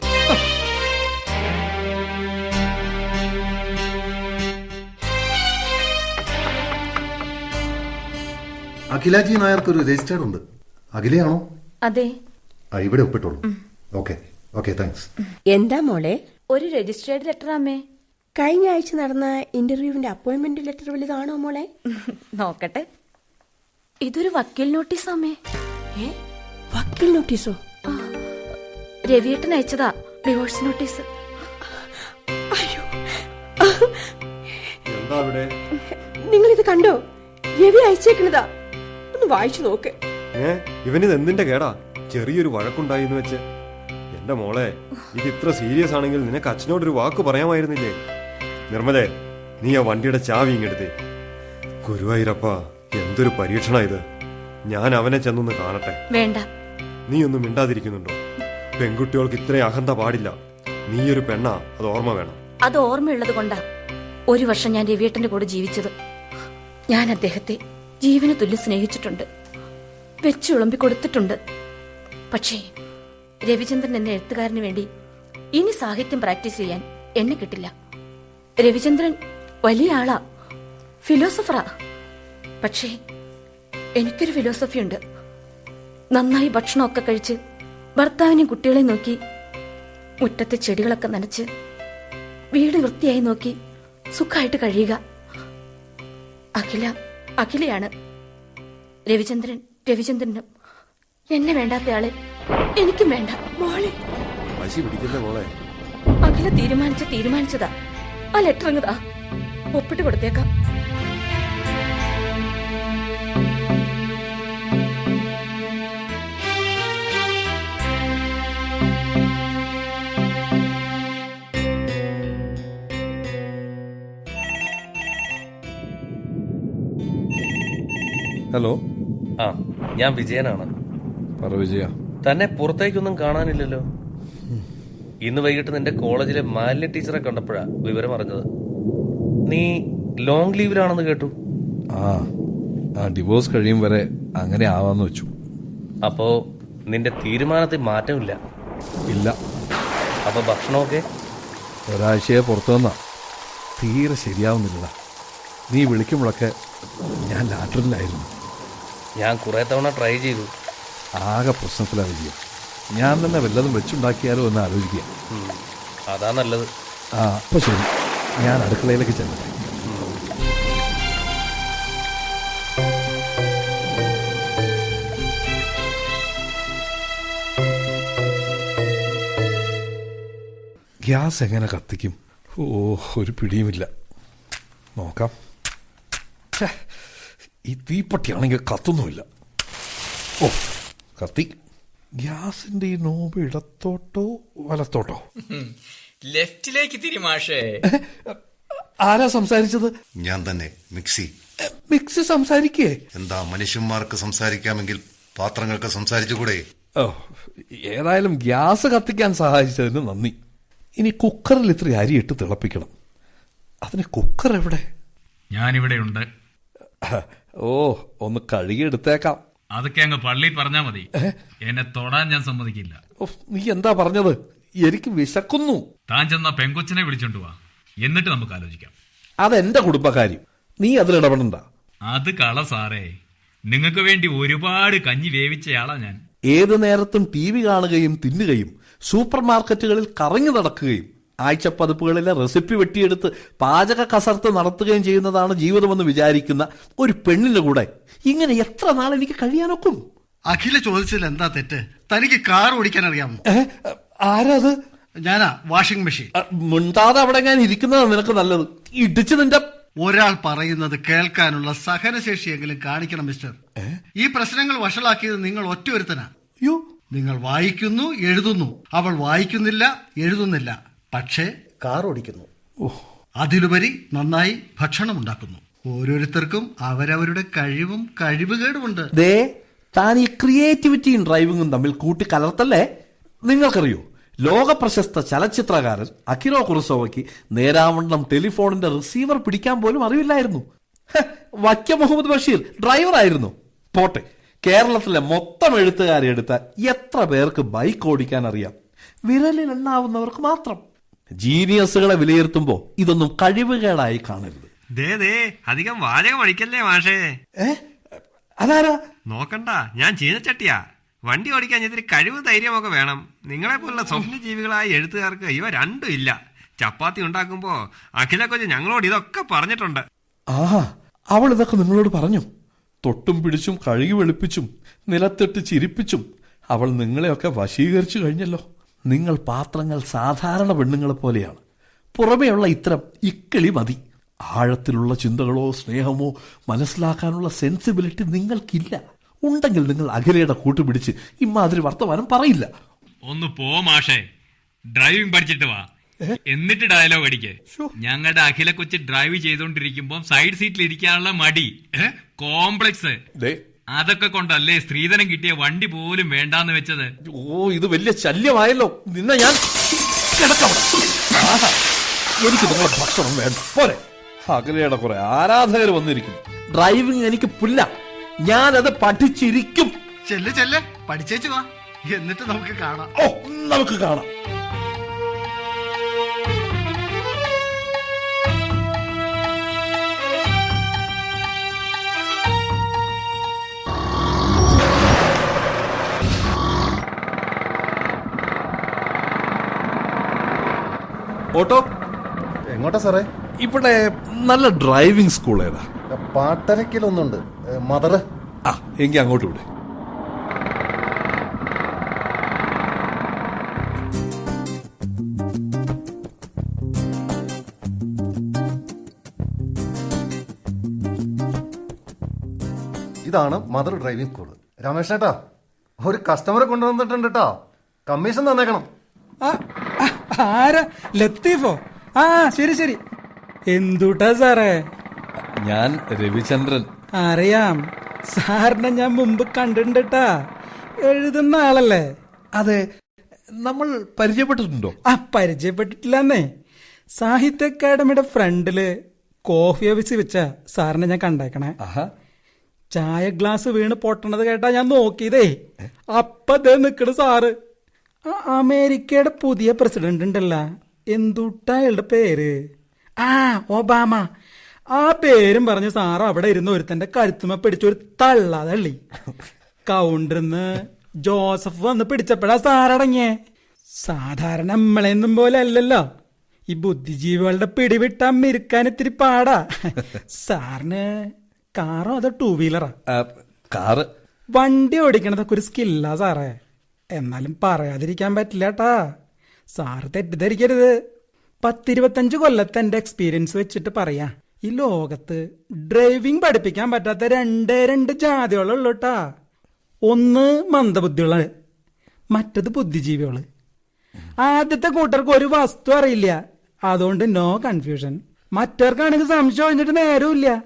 അഖിലാജി നായർക്ക് ഒരു രജിസ്റ്റേർഡ് ഉണ്ട് അഖിലയാണോ? അതെ. ആ ഇവിടെ ഒപ്പിട്ടോളൂ. ഓക്കെ. Okay thanks. എന്താ മോളെ? ഒരു രജിസ്റ്റേർഡ് ലെറ്റർ അമ്മേ കഴിഞ്ഞ ആഴ്ച നടന്ന ഇന്റർവ്യൂവിന്റെ അപ്പോയിന്റ്മെന്റ് ലെറ്റർ വലുതാണോ മോളെ? നോക്കട്ടെ. ഇതൊരു വക്കീൽ നോട്ടീസ് അമ്മേ വക്കീൽ നോട്ടീസോ? രവിയേട്ടൻ അയച്ചതാ ഡിവോഴ്സ് നോട്ടീസ്. അയ്യോ. എന്താ അവിടെ? നിങ്ങൾ ഇത് കണ്ടോ? രവി അയച്ചേക്കണതാ. ഒന്ന് വായിച്ചു നോക്ക്. ഏ ഇവനിത് എന്തിന്റെ കേടാ? ചെറിയൊരു വഴക്കുണ്ടായി എന്ന് വെച്ച്. എന്റെ മോളെ ഇത് ഇത്ര സീരിയസ് ആണെങ്കിൽ നിനക്ക് അച്ഛനോടൊരു വാക്ക് പറയാമായിരുന്നില്ലേ? നിർമ്മലേ നീ ആ വണ്ടിയുടെ ചാവി ഇങ്ങെടുത്തേ. ഗുരുവായൂരപ്പ എന്തൊരു പരീക്ഷണ ഇത്. ഞാൻ അവനെ ചെന്നൊന്ന് കാണട്ടെ. വേണ്ട. നീ ഒന്നും മിണ്ടാതിരിക്കുന്നുണ്ടോ? പെൺകുട്ടികൾക്ക് ഇത്രയും അഹന്ത പാടില്ല. നീ ഒരു പെണ്ണാ അത് ഓർമ്മ വേണം. അത് ഓർമ്മയുള്ളത് കൊണ്ടാ ഒരു വർഷം ഞാൻ രവിയേട്ടന്റെ കൂടെ ജീവിച്ചത്. ഞാൻ അദ്ദേഹത്തെ ജീവന് തുല്യം സ്നേഹിച്ചിട്ടുണ്ട്. വെച്ചു വിളമ്പി കൊടുത്തിട്ടുണ്ട്. പക്ഷേ രവിചന്ദ്രൻ എന്ന എഴുത്തുകാരന് വേണ്ടി ഇനി സാഹിത്യം പ്രാക്ടീസ് ചെയ്യാൻ എന്നെ കിട്ടില്ല. രവിചന്ദ്രൻ വലിയ ആളാ ഫിലോസഫറാ പക്ഷേ എനിക്കൊരു ഫിലോസഫി ഉണ്ട്. നന്നായി ഭക്ഷണമൊക്കെ കഴിച്ച് ഭർത്താവിനെയും കുട്ടികളെയും നോക്കി മുറ്റത്തെ ചെടികളൊക്കെ നനച്ച് വീട് വൃത്തിയായി നോക്കി സുഖമായിട്ട് കഴിയുക. അഖില അഖിലയാണ്. രവിചന്ദ്രൻ രവിചന്ദ്രനും. എന്നെ വേണ്ടാത്തയാളെ എനിക്കും വേണ്ട മോളെ. പശി പിടിക്കുന്ന മോളെ. അഖില തീരുമാനിച്ച തീരുമാനിച്ചതാ. ആ ലെറ്റർ അങ്ങതാ ഒപ്പിട്ട് കൊടുത്തേക്കാം. ഹലോ ആ ഞാൻ വിജയനാണ്. പറ വിജയ. തന്നെ പുറത്തേക്കൊന്നും കാണാനില്ലല്ലോ. ഇന്ന് വൈകിട്ട് നിന്റെ കോളേജിലെ മാലിന്യ ടീച്ചറെ കണ്ടപ്പോഴാ വിവരം അറിഞ്ഞത്. നീ ലോങ് ലീവിലാണെന്ന് കേട്ടു. ആ ആ ഡിവോഴ്സ് കഴിയും വരെ അങ്ങനെ ആവാന്ന് വെച്ചു. അപ്പോ നിന്റെ തീരുമാനത്തിൽ മാറ്റമില്ല. ഇല്ല. അപ്പൊ ഭക്ഷണമൊക്കെ ഒരാഴ്ചയെ പുറത്തു വന്നാ. തീരെ ശരിയാവുന്നില്ല നീ വിളിക്കുമ്പോഴൊക്കെ ഞാൻ ലാറ്ററിലായിരുന്നു. ഞാൻ കുറേ തവണ ട്രൈ ചെയ്തു. ആകെ പ്രശ്നത്തിലാവില്ല ഞാൻ തന്നെ വല്ലതും വെച്ചുണ്ടാക്കിയാലോ എന്ന് ആലോചിക്കുക. അതാ നല്ലത്. ആ അപ്പോൾ ശരി. ഞാൻ അടുക്കളയിലേക്ക് ചെല്ലട്ടെ. ഗ്യാസ് എങ്ങനെ കത്തിക്കും? ഓ ഒരു പിടിയുമില്ല. നോക്കാം. ഛേ. ഈ തീപ്പട്ടിയാണെങ്കിൽ കത്തൊന്നുമില്ല. ഓ കത്തി. ഗ്യാസിന്റെ ഈ നോബ് ഇടത്തോട്ടോ വലത്തോട്ടോ? ലെഫ്റ്റിലേക്ക് തിരിമാഷേ ആരാ സംസാരിച്ചത്? ഞാൻ തന്നെ മിക്സി. മിക്സി സംസാരിക്കേ? എന്താ മനുഷ്യന്മാർക്ക് സംസാരിക്കാമെങ്കിൽ പാത്രങ്ങൾക്ക് സംസാരിച്ചുകൂടെ? ഓ ഏതായാലും ഗ്യാസ് കത്തിക്കാൻ സഹായിച്ചതിന് നന്ദി. ഇനി കുക്കറിൽ ഇത്ര അരി ഇട്ട് തിളപ്പിക്കണം. അതിന് കുക്കർ എവിടെ? ഞാനിവിടെയുണ്ട്. ഓ ഒന്ന് കഴുകിയെടുത്തേക്കാം അതൊക്കെ അങ്ങ് പള്ളി പറഞ്ഞാ മതി. എന്നെ തൊടാൻ ഞാൻ സമ്മതിക്കില്ല. നീ എന്താ പറഞ്ഞത്? എനിക്ക് വിശക്കുന്നു. താൻ ചെന്ന പെങ്കൊച്ചിനെ വിളിച്ചോണ്ട് വാ. എന്നിട്ട് നമുക്ക് ആലോചിക്കാം. അതെന്റെ കുടുംബക്കാര്യം നീ അതിലിടപെടണ്ട അത് കള സാറേ. നിങ്ങൾക്ക് വേണ്ടി ഒരുപാട് കഞ്ഞി വേവിച്ചയാളാ ഞാൻ. ഏത് നേരത്തും ടി വി കാണുകയും തിന്നുകയും സൂപ്പർ മാർക്കറ്റുകളിൽ കറങ്ങി നടക്കുകയും ആഴ്ചപ്പതിപ്പുകളിലെ റെസിപ്പി വെട്ടിയെടുത്ത് പാചക കസർത്ത് നടത്തുകയും ചെയ്യുന്നതാണ് ജീവിതമെന്ന് വിചാരിക്കുന്ന ഒരു പെണ്ണിന്റെ കൂടെ. ഇങ്ങനെ എത്ര നാൾ എനിക്ക് കഴിയാനൊക്കും? അഖില ചോദിച്ചതിൽ എന്താ തെറ്റ്? തനിക്ക് കാർ ഓടിക്കാൻ അറിയാമോ? ആരത് ഞാനാ വാഷിംഗ് മെഷീൻ മുണ്ടാതെ അവിടെ ഞാൻ ഇരിക്കുന്നതാണ് നിനക്ക് നല്ലത്. ഇടിച്ചു നിന്റെ ഒരാൾ പറയുന്നത് കേൾക്കാനുള്ള സഹനശേഷിയെങ്കിലും കാണിക്കണം മിസ്റ്റർ ഈ പ്രശ്നങ്ങൾ വഷളാക്കിയത് നിങ്ങൾ ഒറ്റ ഒരുത്തനാ. നിങ്ങൾ വായിക്കുന്നു എഴുതുന്നു. അവൾ വായിക്കുന്നില്ല എഴുതുന്നില്ല. പക്ഷേ കാർ ഓടിക്കുന്നു. അതിലുപരി നന്നായി ഭക്ഷണം ഉണ്ടാക്കുന്നു. ഓരോരുത്തർക്കും അവരവരുടെ കഴിവും കഴിവുകേടുമുണ്ട്. ദേ താൻ ഈ ക്രിയേറ്റിവിറ്റിയും ഡ്രൈവിംഗും തമ്മിൽ കൂട്ടി കലർത്തല്ലേ നിങ്ങൾക്കറിയോ ലോക പ്രശസ്ത ചലച്ചിത്രകാരൻ അക്കിരോ കുറുസോവയ്ക്ക് നേരാവണ്ണം ടെലിഫോണിന്റെ റിസീവർ പിടിക്കാൻ പോലും അറിവില്ലായിരുന്നു. വക്യ മുഹമ്മദ് ബഷീർ ഡ്രൈവറായിരുന്നു. പോട്ടെ കേരളത്തിലെ മൊത്തം എഴുത്തുകാരെ എടുത്ത എത്ര പേർക്ക് ബൈക്ക് ഓടിക്കാൻ അറിയാം? വിരലിൽ എണ്ണാവുന്നവർക്ക് മാത്രം. ജീനിയസുകളെ വിലയിരുത്തുമ്പോ ഇതൊന്നും കഴിവുകേടായി കാണരുത്. അധികം വാചകം അടിക്കല്ലേ മാഷേ? അതാരാ? നോക്കണ്ട ഞാൻ ചീനച്ചട്ടിയാ. വണ്ടി ഓടിക്കാൻ ഇതിന് കഴിവ് ധൈര്യമൊക്കെ വേണം. നിങ്ങളെ പോലുള്ള സ്വപ്നജീവികളായ എഴുത്തുകാർക്ക് ഇവ രണ്ടും ഇല്ല. ചപ്പാത്തി ഉണ്ടാക്കുമ്പോ അഖില കൊച്ചു ഞങ്ങളോട് ഇതൊക്കെ പറഞ്ഞിട്ടുണ്ട്. ആ അവൾ ഇതൊക്കെ നിങ്ങളോട് പറഞ്ഞു. തൊട്ടും പിടിച്ചും കഴുകി വെളുപ്പിച്ചും നിലത്തിട്ട് ചിരിപ്പിച്ചും അവൾ നിങ്ങളെയൊക്കെ വശീകരിച്ചു കഴിഞ്ഞല്ലോ. നിങ്ങൾ പാത്രങ്ങൾ സാധാരണ പെണ്ണുങ്ങളെ പോലെയാണ്. പുറമേയുള്ള ഇത്തരം ഇക്കിളി മതി. ആഴത്തിലുള്ള ചിന്തകളോ സ്നേഹമോ മനസ്സിലാക്കാനുള്ള സെൻസിബിലിറ്റി നിങ്ങൾക്കില്ല. ഉണ്ടെങ്കിൽ നിങ്ങൾ അഖിലയുടെ കൂട്ടുപിടിച്ച് ഇമാതിരി വർത്തമാനം പറയില്ല. ഒന്ന് പോ മാഷേ. ഡ്രൈവിംഗ് പഠിച്ചിട്ട് വാ. എന്നിട്ട് ഡയലോഗ് അടിക്കേ. ഞങ്ങളുടെ അഖില കൊച്ച് ഡ്രൈവ് ചെയ്തോണ്ടിരിക്കുമ്പോ സൈഡ് സീറ്റിൽ ഇരിക്കാനുള്ള മടി? കോംപ്ലക്സ് അതൊക്കെ കൊണ്ടല്ലേ സ്ത്രീധനം കിട്ടിയ വണ്ടി പോലും വേണ്ടാന്ന് വെച്ചത്? ഓ ഇത് വലിയ ശല്യമായല്ലോ. നിന്നെ ഞാൻ എനിക്ക് നിങ്ങളെ ഭക്ഷണം വേണ്ട. പോരെ. അകലയുടെ കുറെ ആരാധകർ വന്നിരിക്കുന്നു. ഡ്രൈവിംഗ് എനിക്ക് പുല്ല. ഞാനത് പഠിച്ചിരിക്കും. ചെല്ല് ചെല്ല്. പഠിച്ചേച്ചു വാ. എന്നിട്ട് നമുക്ക് കാണാം. ഓ നമുക്ക് കാണാം. ഓട്ടോ? എങ്ങോട്ടാ സാറേ? ഇവിടെ നല്ല ഡ്രൈവിംഗ് സ്കൂൾ ഏതാ? പാട്ടരക്കിലൊന്നുണ്ട്. മദർ ആ എങ്കി അങ്ങോട്ട് വിടെ. ഇതാണ് മദർ ഡ്രൈവിംഗ് സ്കൂൾ രമേശേട്ടാ ഒരു കസ്റ്റമറെ കൊണ്ടുവന്നിട്ടുണ്ട് കേട്ടോ കമ്മീഷൻ തന്നേക്കണം. ആരാ? ലത്തീഫോ? ആ ശരി ശരി. എന്തുട്ടാ സാറേ? ഞാൻ രവിചന്ദ്രൻ. അറിയാം. സാറിനെ ഞാൻ മുമ്പ് കണ്ടിട്ടാ എഴുതുന്ന ആളല്ലേ? അതെ നമ്മൾ പരിചയപ്പെട്ടിട്ടുണ്ടോ? ആ പരിചയപ്പെട്ടിട്ടില്ലെന്നേ. സാഹിത്യ അക്കാദമിയുടെ ഫ്രണ്ടിൽ കോഫി ഓഫീസ് വെച്ച സാറിനെ ഞാൻ കണ്ടേക്കണേ. ചായ ഗ്ലാസ് വീണ് പൊട്ടണത് കേട്ടാ ഞാൻ നോക്കിയതേ. അപ്പതേ ദേ നിക്കണ സാറ്. അമേരിക്കയുടെ പുതിയ പ്രസിഡന്റ് ഉണ്ടല്ലോ. എന്തുട്ട അയാളുടെ പേര്? ആ ഒബാമ. ആ പേരും പറഞ്ഞ് സാറ് അവിടെ ഇരുന്ന് ഒരുത്തന്റെ കരുത്തുമ പിടിച്ച ഒരു തള്ളാതള്ളി. കൗണ്ടറിന്ന് ജോസഫ് വന്ന് പിടിച്ചപ്പോഴാ സാറടങ്ങിയേ സാധാരണ നമ്മളെന്നും പോലെ അല്ലല്ലോ. ഈ ബുദ്ധിജീവികളുടെ പിടിവിട്ടാ മിരുക്കാൻ ഇത്തിരി പാടാ. സാറിന് കാറോ അതോ ടൂ വീലറാ കാറ്. വണ്ടി ഓടിക്കണതൊക്കെ ഒരു സ്കില്ലാ സാറേ. എന്നാലും പറയാതിരിക്കാൻ പറ്റില്ല കേട്ടാ സാറ് തെറ്റിദ്ധരിക്കരുത്. പത്തിരുപത്തഞ്ച് കൊല്ലത്തെ എന്റെ എക്സ്പീരിയൻസ് വെച്ചിട്ട് പറയാ. ഈ ലോകത്ത് ഡ്രൈവിംഗ് പഠിപ്പിക്കാൻ പറ്റാത്ത രണ്ടേ രണ്ട് ജാതികളുള്ളൂ കേട്ടാ ഒന്ന് മന്ദബുദ്ധികൾ മറ്റത് ബുദ്ധിജീവികൾ. ആദ്യത്തെ കൂട്ടർക്ക് ഒരു വസ്തു അറിയില്ല. അതുകൊണ്ട് നോ കൺഫ്യൂഷൻ മറ്റവർക്കാണെങ്കിൽ സംശയം ഒഴിഞ്ഞിട്ട് നേരമില്ല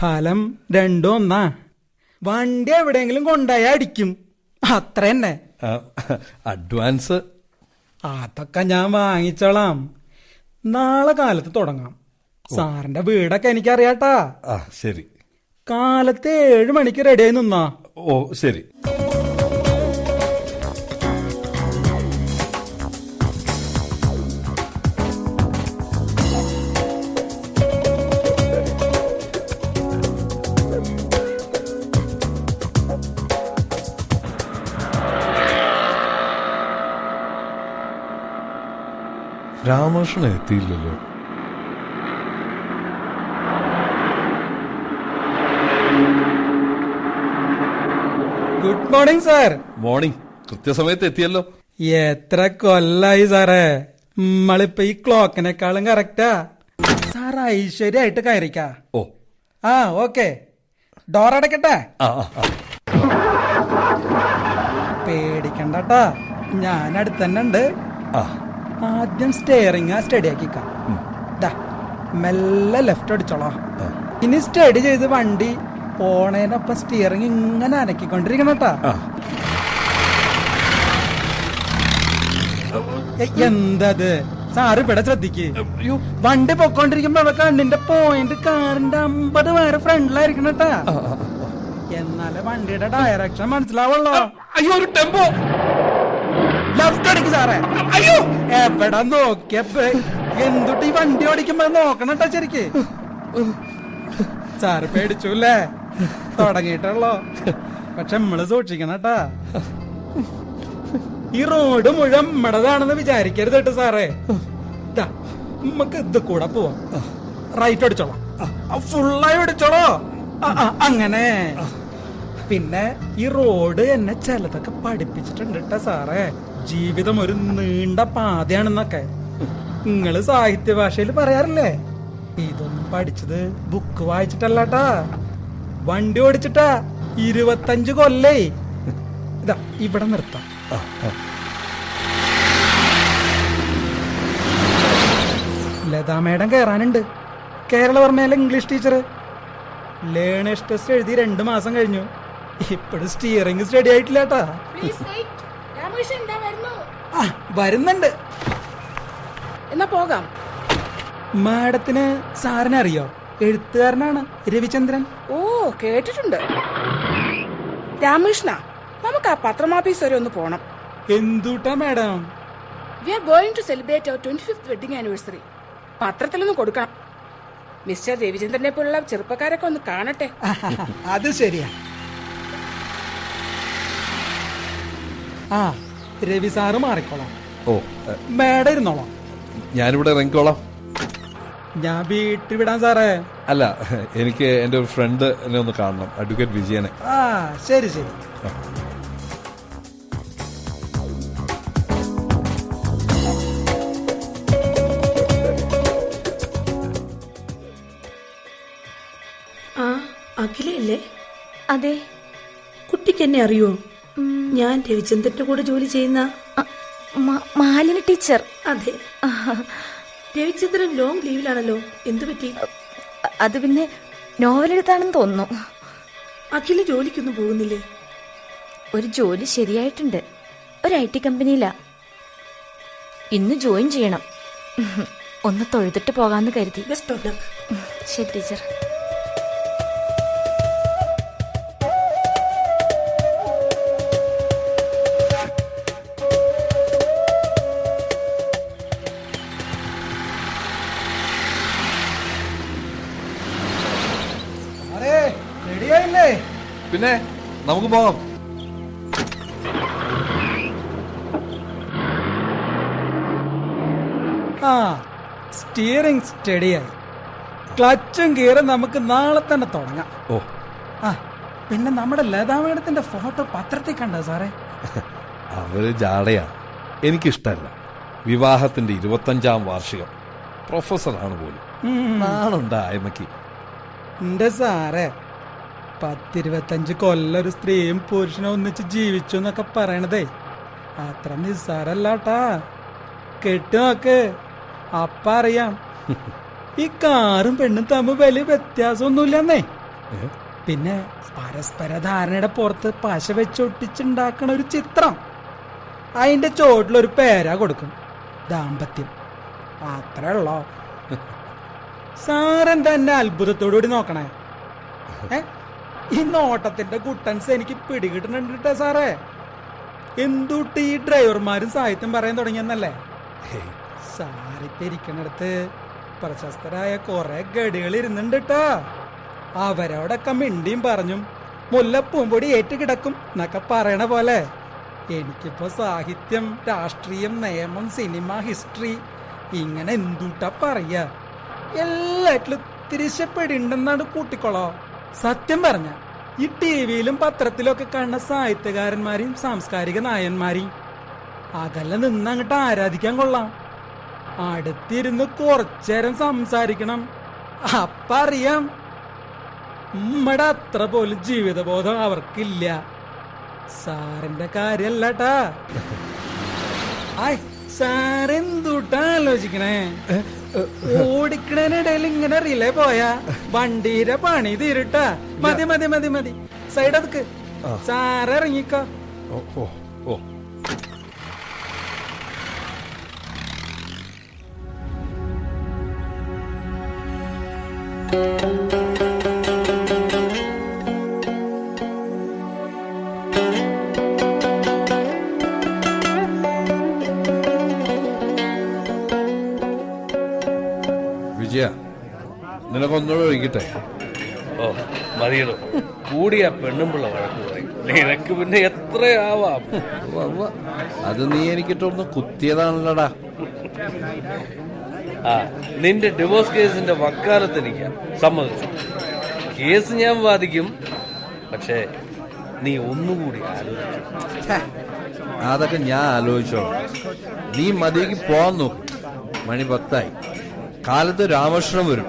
ഫലം രണ്ടും ഒന്നാ. വണ്ടി എവിടെയെങ്കിലും കൊണ്ടായി അടിക്കും. അത്ര തന്നെ അഡ്വാൻസ്? അതൊക്കെ ഞാൻ വാങ്ങിച്ചോളാം. നാളെ കാലത്ത് തുടങ്ങാം. സാറിന്റെ വീടൊക്കെ എനിക്കറിയാട്ടാ. ശരി. കാലത്ത് ഏഴ് മണിക്ക് റെഡിയായി നിന്നാ. ഓ ശരി. രാമകൃഷ്ണൻ എത്തിയില്ലല്ലോ. ഗുഡ് മോർണിംഗ് സാർ മോർണിംഗ് കൃത്യസമയത്ത് എത്തിയല്ലോ. എത്ര കൊല്ലായി സാറേ നമ്മളിപ്പോ ഈ ക്ലോക്കിനെക്കാളും കറക്റ്റാ സാർ ഐശ്വര്യായിട്ട് കയറിക്ക. ഓ. ആ ഓക്കെ ഡോർ അടക്കട്ടെ. പേടിക്കണ്ടട്ടാ ഞാൻ അടുത്തന്നെ ഉണ്ട്. ആ. ആദ്യം സ്റ്റെയറിങ് സ്റ്റഡി ആക്കിക്കാം. ദാ, മെല്ലെ ലെഫ്റ്റ് അടിച്ചോളാം. ഇനി സ്റ്റഡി ചെയ്ത് വണ്ടി പോണേനൊപ്പം സ്റ്റിയറിംഗ് ഇങ്ങനെ അനക്കിക്കൊണ്ടിരിക്കണം കേട്ടാ. എന്തത്? സാറ് ഇവിടെ ശ്രദ്ധിക്ക്. വണ്ടി പൊക്കോണ്ടിരിക്കുമ്പോ അവിടെ കണ്ണിന്റെ പോയിന്റ് കാറിന്റെ അമ്പത് പേര് ഫ്രണ്ടിലായിരിക്കണം കേട്ടാ എന്നാലേ വണ്ടിയുടെ ഡയറക്ഷൻ മനസ്സിലാവുള്ളോ. അയ്യോ ഒരു ടെമ്പോ ലെഫ്റ്റ് അടിക്ക് സാറേ. അയ്യോ! എവിടെ നോക്കിയപ്പോ എന്തുട്ട് ഈ വണ്ടി ഓടിക്കുമ്പോ നോക്കണം കേട്ടോ ശരിക്ക്? സാറ് പേടിച്ചു അല്ലേ തുടങ്ങിയിട്ടുള്ളോ? പക്ഷെ നമ്മൾ സൂക്ഷിക്കണം കേട്ടാ ഈ റോഡ് മുഴുവൻ നമ്മടതാണെന്ന് വിചാരിക്കരുത് കേട്ടോ സാറേ. നമുക്ക് ഇത് കൂടെ പോവാം. റൈറ്റ് അടിച്ചോളാം. ഫുള്ളായി അടിച്ചോളോ. അങ്ങനെ. പിന്നെ ഈ റോഡ് എന്നെ ചിലതൊക്കെ പഠിപ്പിച്ചിട്ടുണ്ട് കേട്ടോ സാറേ. ജീവിതം ഒരു നീണ്ട പാതയാണെന്നൊക്കെ നിങ്ങൾ സാഹിത്യ ഭാഷയിൽ പറയാറില്ലേ? ഇതൊന്നും പഠിച്ചത് ബുക്ക് വായിച്ചിട്ടല്ലാട്ടാ. വണ്ടി ഓടിച്ചിട്ടാ ഇരുപത്തഞ്ച് കൊല്ലേ. ഇതാ ഇവിടെ നിർത്താം. ലതാ മേഡം കയറാനുണ്ട് കേരളവർമ്മയിലെ ഇംഗ്ലീഷ് ടീച്ചർ ലേണേഴ്സ് ടെസ്റ്റ് എഴുതി രണ്ടു മാസം കഴിഞ്ഞു. ഇപ്പോഴും സ്റ്റിയറിംഗ് സ്റ്റഡി ആയിട്ടില്ലാട്ടാ. വരുന്നുണ്ട്. എന്നാ പോകാം. മാഡത്തിന് സാറിനെ അറിയോ? എഴുത്തുകാരനാണ് രവിചന്ദ്രൻ. ഓ കേട്ടിട്ടുണ്ട്. രാമകൃഷ്ണ നമുക്ക് ആ പത്രമാഫീസ് വരെ ഒന്ന് പോണം. എന്തുട്ടാ madam? We are going to celebrate our twenty fifth wedding anniversary പത്രത്തിലൊന്ന് കൊടുക്കണം. മിസ്റ്റർ രവിചന്ദ്രനെ പോലുള്ള ചെറുപ്പക്കാരൊക്കെ ഒന്ന് കാണട്ടെ. അത് ശരിയാ. ആ രവി സാറ് മാറിക്കോളാം. ഓ മേഡം ഇരുന്നോളാം. ഞാനിവിടെ ഇറങ്ങിക്കോളാം. ഞാൻ വീട്ടിൽ വിടാൻ സാറേ. അല്ല എനിക്ക് എന്റെ ഒരു ഫ്രണ്ട് എന്നെ ഒന്ന് കാണണം അഡ്വക്കേറ്റ് വിജയനെ. ആ ശരി ശരി. ആ അഖിലയല്ലേ? അതെ. കുട്ടിക്ക് എന്നെ അറിയോ? ഞാൻ രവിചന്ദ്രന്റെ കൂടെ ജോലി ചെയ്യുന്ന മാലിനി ടീച്ചർ. അതെ. രവിചന്ദ്രൻ ലോങ് ലീവിലാണല്ലോ എന്തു പറ്റി? അത് പിന്നെ നോവലെടുത്താണെന്ന് തോന്നുന്നു. അഖില ജോലിക്കൊന്നും പോകുന്നില്ലേ? ഒരു ജോലി ശരിയായിട്ടുണ്ട്. ഒരു ഐ ടി കമ്പനിയിലാ. ഇന്ന് ജോയിൻ ചെയ്യണം. ഒന്ന് തൊഴുതിട്ട് പോകാന്ന് കരുതി. ശരി ടീച്ചർ. പിന്നെ നമുക്ക് പോകാം. ആ സ്റ്റിയറിംഗ് സ്റ്റഡിയായി ക്ലച്ചും ഗിയറും നമുക്ക് നാളെ തന്നെ തുടങ്ങാം. ഓ. ആ പിന്നെ നമ്മുടെ ലതാ മേഡത്തിന്റെ ഫോട്ടോ പത്രത്തിൽ കണ്ടോ സാറേ? അവർ ജാടയാ. എനിക്കിഷ്ടല്ല. വിവാഹത്തിന്റെ ഇരുപത്തഞ്ചാം വാർഷികം. പ്രൊഫസറാണ് പോലും. നാളുണ്ടായ്മക്ക് എന്റെ സാറേ. പത്തിരുപത്തഞ്ച് കൊല്ലം ഒരു സ്ത്രീയും പുരുഷനും ഒന്നിച്ച് ജീവിച്ചു എന്നൊക്കെ പറയണതേ. അത്ര നിസ്സാരല്ലാട്ടാ. കെട്ടു നോക്ക്. അപ്പ അറിയാം. ഈ കാറും പെണ്ണും തമ്മിൽ വലിയ വ്യത്യാസമൊന്നുമില്ലെന്നേ. പിന്നെ പരസ്പര ധാരണയുടെ പുറത്ത് പശ വെച്ചൊട്ടിച്ചുണ്ടാക്കണ ഒരു ചിത്രം. അതിന്റെ ചോട്ടിലൊരു പേരാ കൊടുക്കും. ദാമ്പത്യം. അത്രേ ഉള്ളോ? സാറെന്താ എന്നെ അത്ഭുതത്തോടുകൂടി നോക്കണേ? ഈ നോട്ടത്തിന്റെ കുട്ടൻസ് എനിക്ക് പിടികിട്ടുന്നുണ്ട് ട്ടോ സാറേ? എന്തുട്ട് ഈ ഡ്രൈവർമാരും സാഹിത്യം പറയാൻ തുടങ്ങിയെന്നല്ലേ? സാറിപ്പിരിക്കണടുത്ത് പ്രശസ്തരായ കുറെ ഗഡികൾ ഇരുന്നുണ്ട് അവരോടൊക്കെ മിണ്ടിയും പറഞ്ഞും മുല്ലപ്പൂമ്പൊടി ഏറ്റുകിടക്കും എന്നൊക്കെ പറയണ പോലെ. എനിക്കിപ്പോ സാഹിത്യം രാഷ്ട്രീയം നിയമം സിനിമ ഹിസ്റ്ററി ഇങ്ങനെ എന്തുട്ടാ പറയാ? എല്ലാറ്റിലും തിരിച്ചപ്പെടിണ്ടെന്നാണ് കൂട്ടിക്കൊള്ളോ സത്യം പറഞ്ഞ ഈ ടി വിയിലും പത്രത്തിലും ഒക്കെ കാണുന്ന സാഹിത്യകാരന്മാരെയും സാംസ്കാരിക നായന്മാരെയും അകലെ നിന്ന് അങ്ങോട്ട് ആരാധിക്കാൻ കൊള്ളാം. അടുത്തിരുന്ന് കുറച്ചേരം സംസാരിക്കണം. അപ്പ അറിയാം ഉമ്മടെ അത്ര പോലും ജീവിതബോധം അവർക്കില്ല. സാറിന്റെ കാര്യല്ലട്ടാ. സാറെന്തൂട്ടാ ആലോചിക്കണേ? ഓടിക്കണേനിടയിൽ ഇങ്ങനെ റിലേ പോയാ? വണ്ടീരെ പണി തീരുട്ടാ. മതി മതി മതി മതി. സൈഡ് അതക്ക് സാറ് ഇറങ്ങിക്കോ. ഓ. മതിയടോ കൂടിയ പെണ്ണുമ്പിള്ള വഴക്ക് പറയും. നിനക്ക് പിന്നെ എത്രയാവാം. അത് നീ എനിക്കിട്ടൊന്ന് കുത്തിയതാണല്ലടാ. ആ നിന്റെ ഡിവോഴ്സ് കേസിന്റെ വക്കാലത്ത് എനിക്ക് സമ്മതിച്ചു. കേസ് ഞാൻ വാദിക്കും. പക്ഷേ നീ ഒന്നുകൂടി ആലോചിക്കും അതൊക്കെ ഞാൻ ആലോചിച്ചോ നീ മതിക്ക് പോവാൻ നോക്ക്. മണി പത്തായി. കാലത്ത് രാമകൃഷ്ണൻ വരും.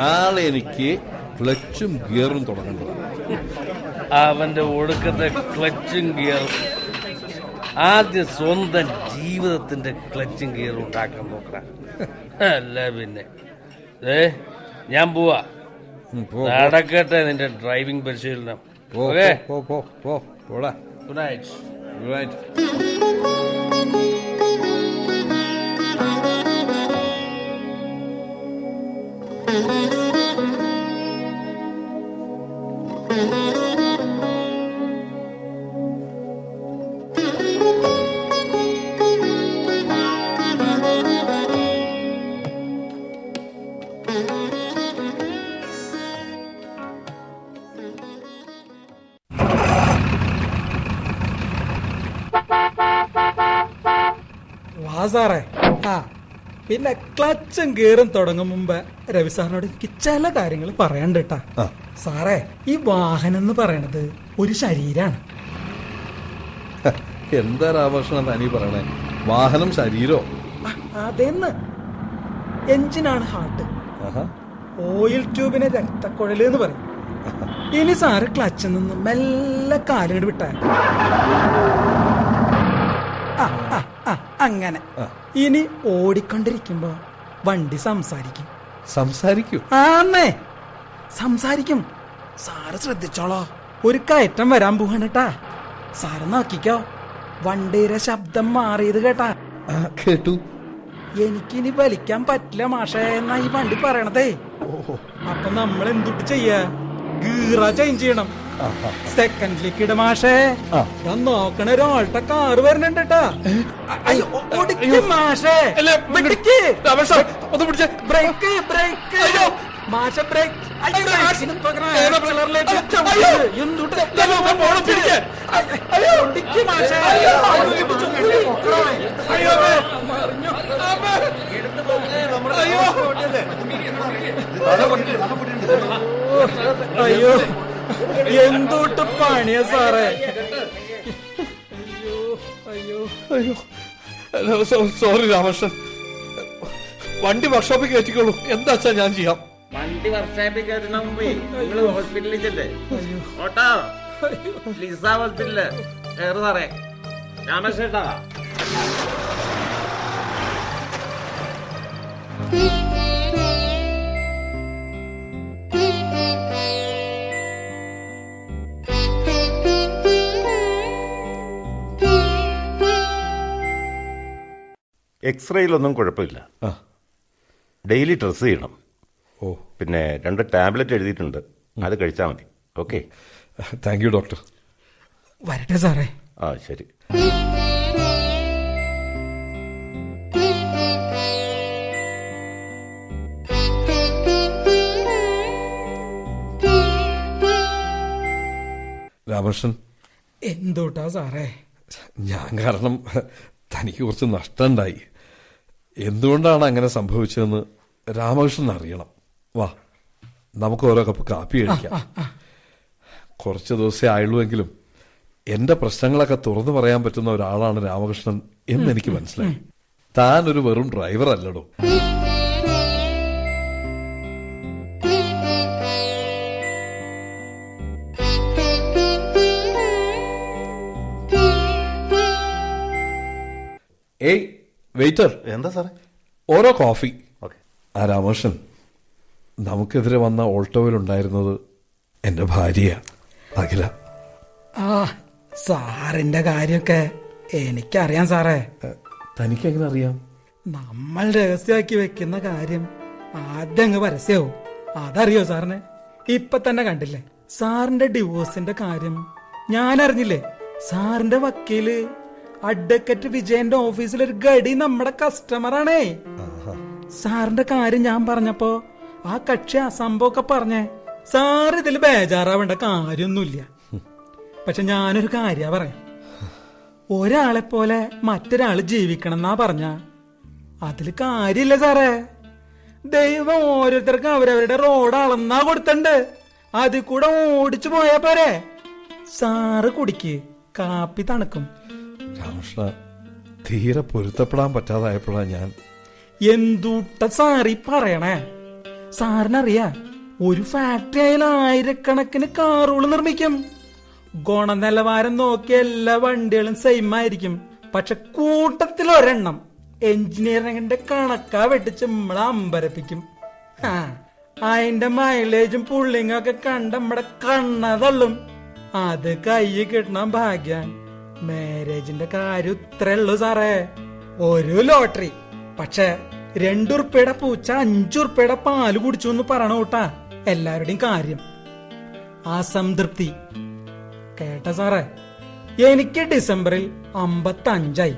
നാളെ എനിക്ക് ക്ലച്ചും ഗിയറും തുടങ്ങേണ്ടതാണ് അവന്റെ ഒടുക്കത്തെ ക്ലച്ചും ഗിയറും. ആദ്യം സ്വന്തം ജീവിതത്തിന്റെ ക്ലച്ചും ഗിയറും ഉണ്ടാക്കാൻ നോക്കണം അല്ല പിന്നെ. ഏ ഞാൻ പോവാ. നടക്കട്ടെ നിന്റെ ഡ്രൈവിംഗ് പരിശീലനം. Okay? Good night. Good night. ക്ലച്ചും കീറും തുടങ്ങും മുമ്പ് രവി സാറിനോട് എനിക്ക് ചില കാര്യങ്ങൾ പറയാണ്ട് കേട്ടാ സാറേ ഈ വാഹനം എന്ന് പറയണത് ഒരു ശരീരാണ്. എന്താ രാമകൃഷ്ണൻ തനി പറയണേ? വാഹനം ശരീരോ? അതെന്ന്. എഞ്ചിനാണ് ഹാർട്ട്. ഓയിൽ ട്യൂബിനെ രക്തക്കുഴൽ എന്ന് പറയും. ഇനി സാറ് ക്ലച്ചിൽ നിന്ന് മെല്ലെ കാലുകട് വിട്ടാൽ ആ, ആ, ആ, അങ്ങനെ. ഇനി ഓടിക്കൊണ്ടിരിക്കുമ്പോ വണ്ടി സംസാരിക്കും. സംസാരിക്കും. ആന്നേ. സംസാരിക്കും. സാറ് ശ്രദ്ധിച്ചോളോ. ഒരു കയറ്റം വരാൻ പോവാണ് സാറ് നോക്കിക്കോ. വണ്ടിയുടെ ശബ്ദം മാറിയത് കേട്ടാ. കേട്ടു. എനിക്കിനി വലിക്കാൻ പറ്റില്ല മാഷേ എന്നാ ഈ വണ്ടി പറയണതേ. അപ്പൊ നമ്മൾ എന്തുട്ട് ചെയ്യാ? ഗീറ ചേഞ്ച് ചെയ്യണം. സെക്കൻഡിലേക്ക് ലിക്വിഡ് മാഷേ. ഞാൻ നോക്കണ ഒരാളുടെ കാറ് വരണുണ്ട് കേട്ടാ മാഷേ. ബ്രേക്ക് ബ്രേക്ക് മാഷ ബ്രേക്ക് അയ്യോ, എന്തോട്ട് പണിയാ സാറേ? അയ്യോ അയ്യോ. അയ്യോ. സോറി രാമകൃഷ്ണൻ. വണ്ടി വർക്ക്ഷോപ്പിൽ കയറ്റിക്കോളൂ. എന്താ വെച്ചാ ഞാൻ ചെയ്യാം? വണ്ടി വർക്ക്ഷോപ്പിൽ കയറ്റുന്ന മുമ്പേ നിങ്ങൾ ഹോസ്പിറ്റലിൽ ചെല്ലേ ഓട്ടോ? ലിസ ഹോസ്പിറ്റലിൽ കയറു സാറേ. രാമേശേട്ടാ എക്സ്റേയിലൊന്നും കുഴപ്പമില്ല. ഡെയിലി ഡ്രസ് ചെയ്യണം. ഓ. പിന്നെ രണ്ട് ടാബ്ലറ്റ് എഴുതിയിട്ടുണ്ട്. അത് കഴിച്ചാൽ മതി. ഓക്കെ. Thank you doctor. വരട്ടെ സാറേ. ആ ശരി. രാമകൃഷ്ണൻ. എന്തോട്ടാ സാറേ? ഞാൻ കാരണം തനിക്ക് കുറച്ച് നഷ്ടമുണ്ടായി എന്തുകൊണ്ടാണ് അങ്ങനെ സംഭവിച്ചതെന്ന് രാമകൃഷ്ണൻ അറിയണം. വാ നമുക്ക് ഓരോ കപ്പ് കാപ്പി കഴിക്കാം. കുറച്ച് ദിവസമേ ആയുള്ളൂവെങ്കിലും എന്റെ പ്രശ്നങ്ങളൊക്കെ തുറന്നു പറയാൻ പറ്റുന്ന ഒരാളാണ് രാമകൃഷ്ണൻ എന്ന് എനിക്ക് മനസ്സിലായി. താൻ ഒരു വെറും ഡ്രൈവർ അല്ലടോ. ഏയ് വെയിറ്റർ എന്താ സാറേ? ഓരോ കോഫി ആ രാമകൃഷ്ണൻ നമുക്കെതിരെ വന്ന ഓൾട്ടോയിൽ ഉണ്ടായിരുന്നത് എന്റെ ഭാര്യ അഖില. ആ സാറിന്റെ കാര്യമൊക്കെ എനിക്കറിയാം സാറേ. തനിക്ക് എങ്ങനെ അറിയാം? നമ്മൾ രഹസ്യമാക്കി വെക്കുന്ന കാര്യം ആദ്യം അങ്ങ് പരസ്യവും. അതറിയോ സാറിനെ? ഇപ്പൊ തന്നെ കണ്ടില്ലേ? സാറിന്റെ ഡിവോഴ്സിന്റെ കാര്യം ഞാൻ അറിഞ്ഞില്ലേ സാറിന്റെ വക്കീൽ അഡ്വക്കറ്റ് വിജയന്റെ ഓഫീസിൽ ഒരു ഗഡി നമ്മുടെ കസ്റ്റമറാണേ. സാറിന്റെ കാര്യം ഞാൻ പറഞ്ഞപ്പോ ആ കക്ഷി ആ സംഭവമൊക്കെ പറഞ്ഞേ. സാർ ഇതിൽ ബേജാറാവേണ്ട കാര്യമൊന്നുമില്ല. പക്ഷെ ഞാനൊരു കാര്യ പറയാം. ഒരാളെ പോലെ മറ്റൊരാൾ ജീവിക്കണം എന്നാ പറഞ്ഞ. അതിൽ കാര്യമില്ല സാറേ. ദൈവം ഓരോരുത്തർക്കും അവരവരുടെ റോഡ് അളന്നാ കൊടുത്തണ്ട്. അതിൽ കൂടെ ഓടിച്ചു പോയാ പോരെ. സാറ് കുടിക്ക്. കാപ്പി തണുക്കും. രാമകൃഷ്ണ തീരെ പൊരുത്തപ്പെടാൻ പറ്റാതായപ്പോഴാണ് ഞാൻ. എന്തൂട്ട സാറി പറയണേ? സാറിനറിയാ ഒരു ഫാക്ടറി ആയാലും ആയിരക്കണക്കിന് കാറുകൾ നിർമ്മിക്കും. ഗുണനിലവാരം നോക്കിയ എല്ലാ വണ്ടികളും സെയിം ആയിരിക്കും. പക്ഷെ കൂട്ടത്തിൽ ഒരെണ്ണം എഞ്ചിനീയറിംഗിന്റെ കണക്കാ വെട്ടിച്ച് നമ്മളെ അമ്പരപ്പിക്കും. ആ, അതിന്റെ മൈലേജും പുള്ളിങ്ങൊക്കെ കണ്ട് നമ്മുടെ കണ്ണതള്ളും. അത് കൈ കിട്ടണം ഭാഗ്യം. മാരേജിന്റെ കാര്യം ഇത്രേ ഉള്ളൂ സാറേ. ഒരു ലോട്ടറി. പക്ഷെ രണ്ടുറുപ്പയുടെ പൂച്ച അഞ്ചുറുപ്പയുടെ പാൽ കുടിച്ചു എന്ന് പറയണ കൂട്ടാ. എല്ലാവരുടെയും കാര്യം. അസംതൃപ്തി കേട്ട സാറേ. എനിക്ക് ഡിസംബറിൽ അമ്പത്തി അഞ്ചായി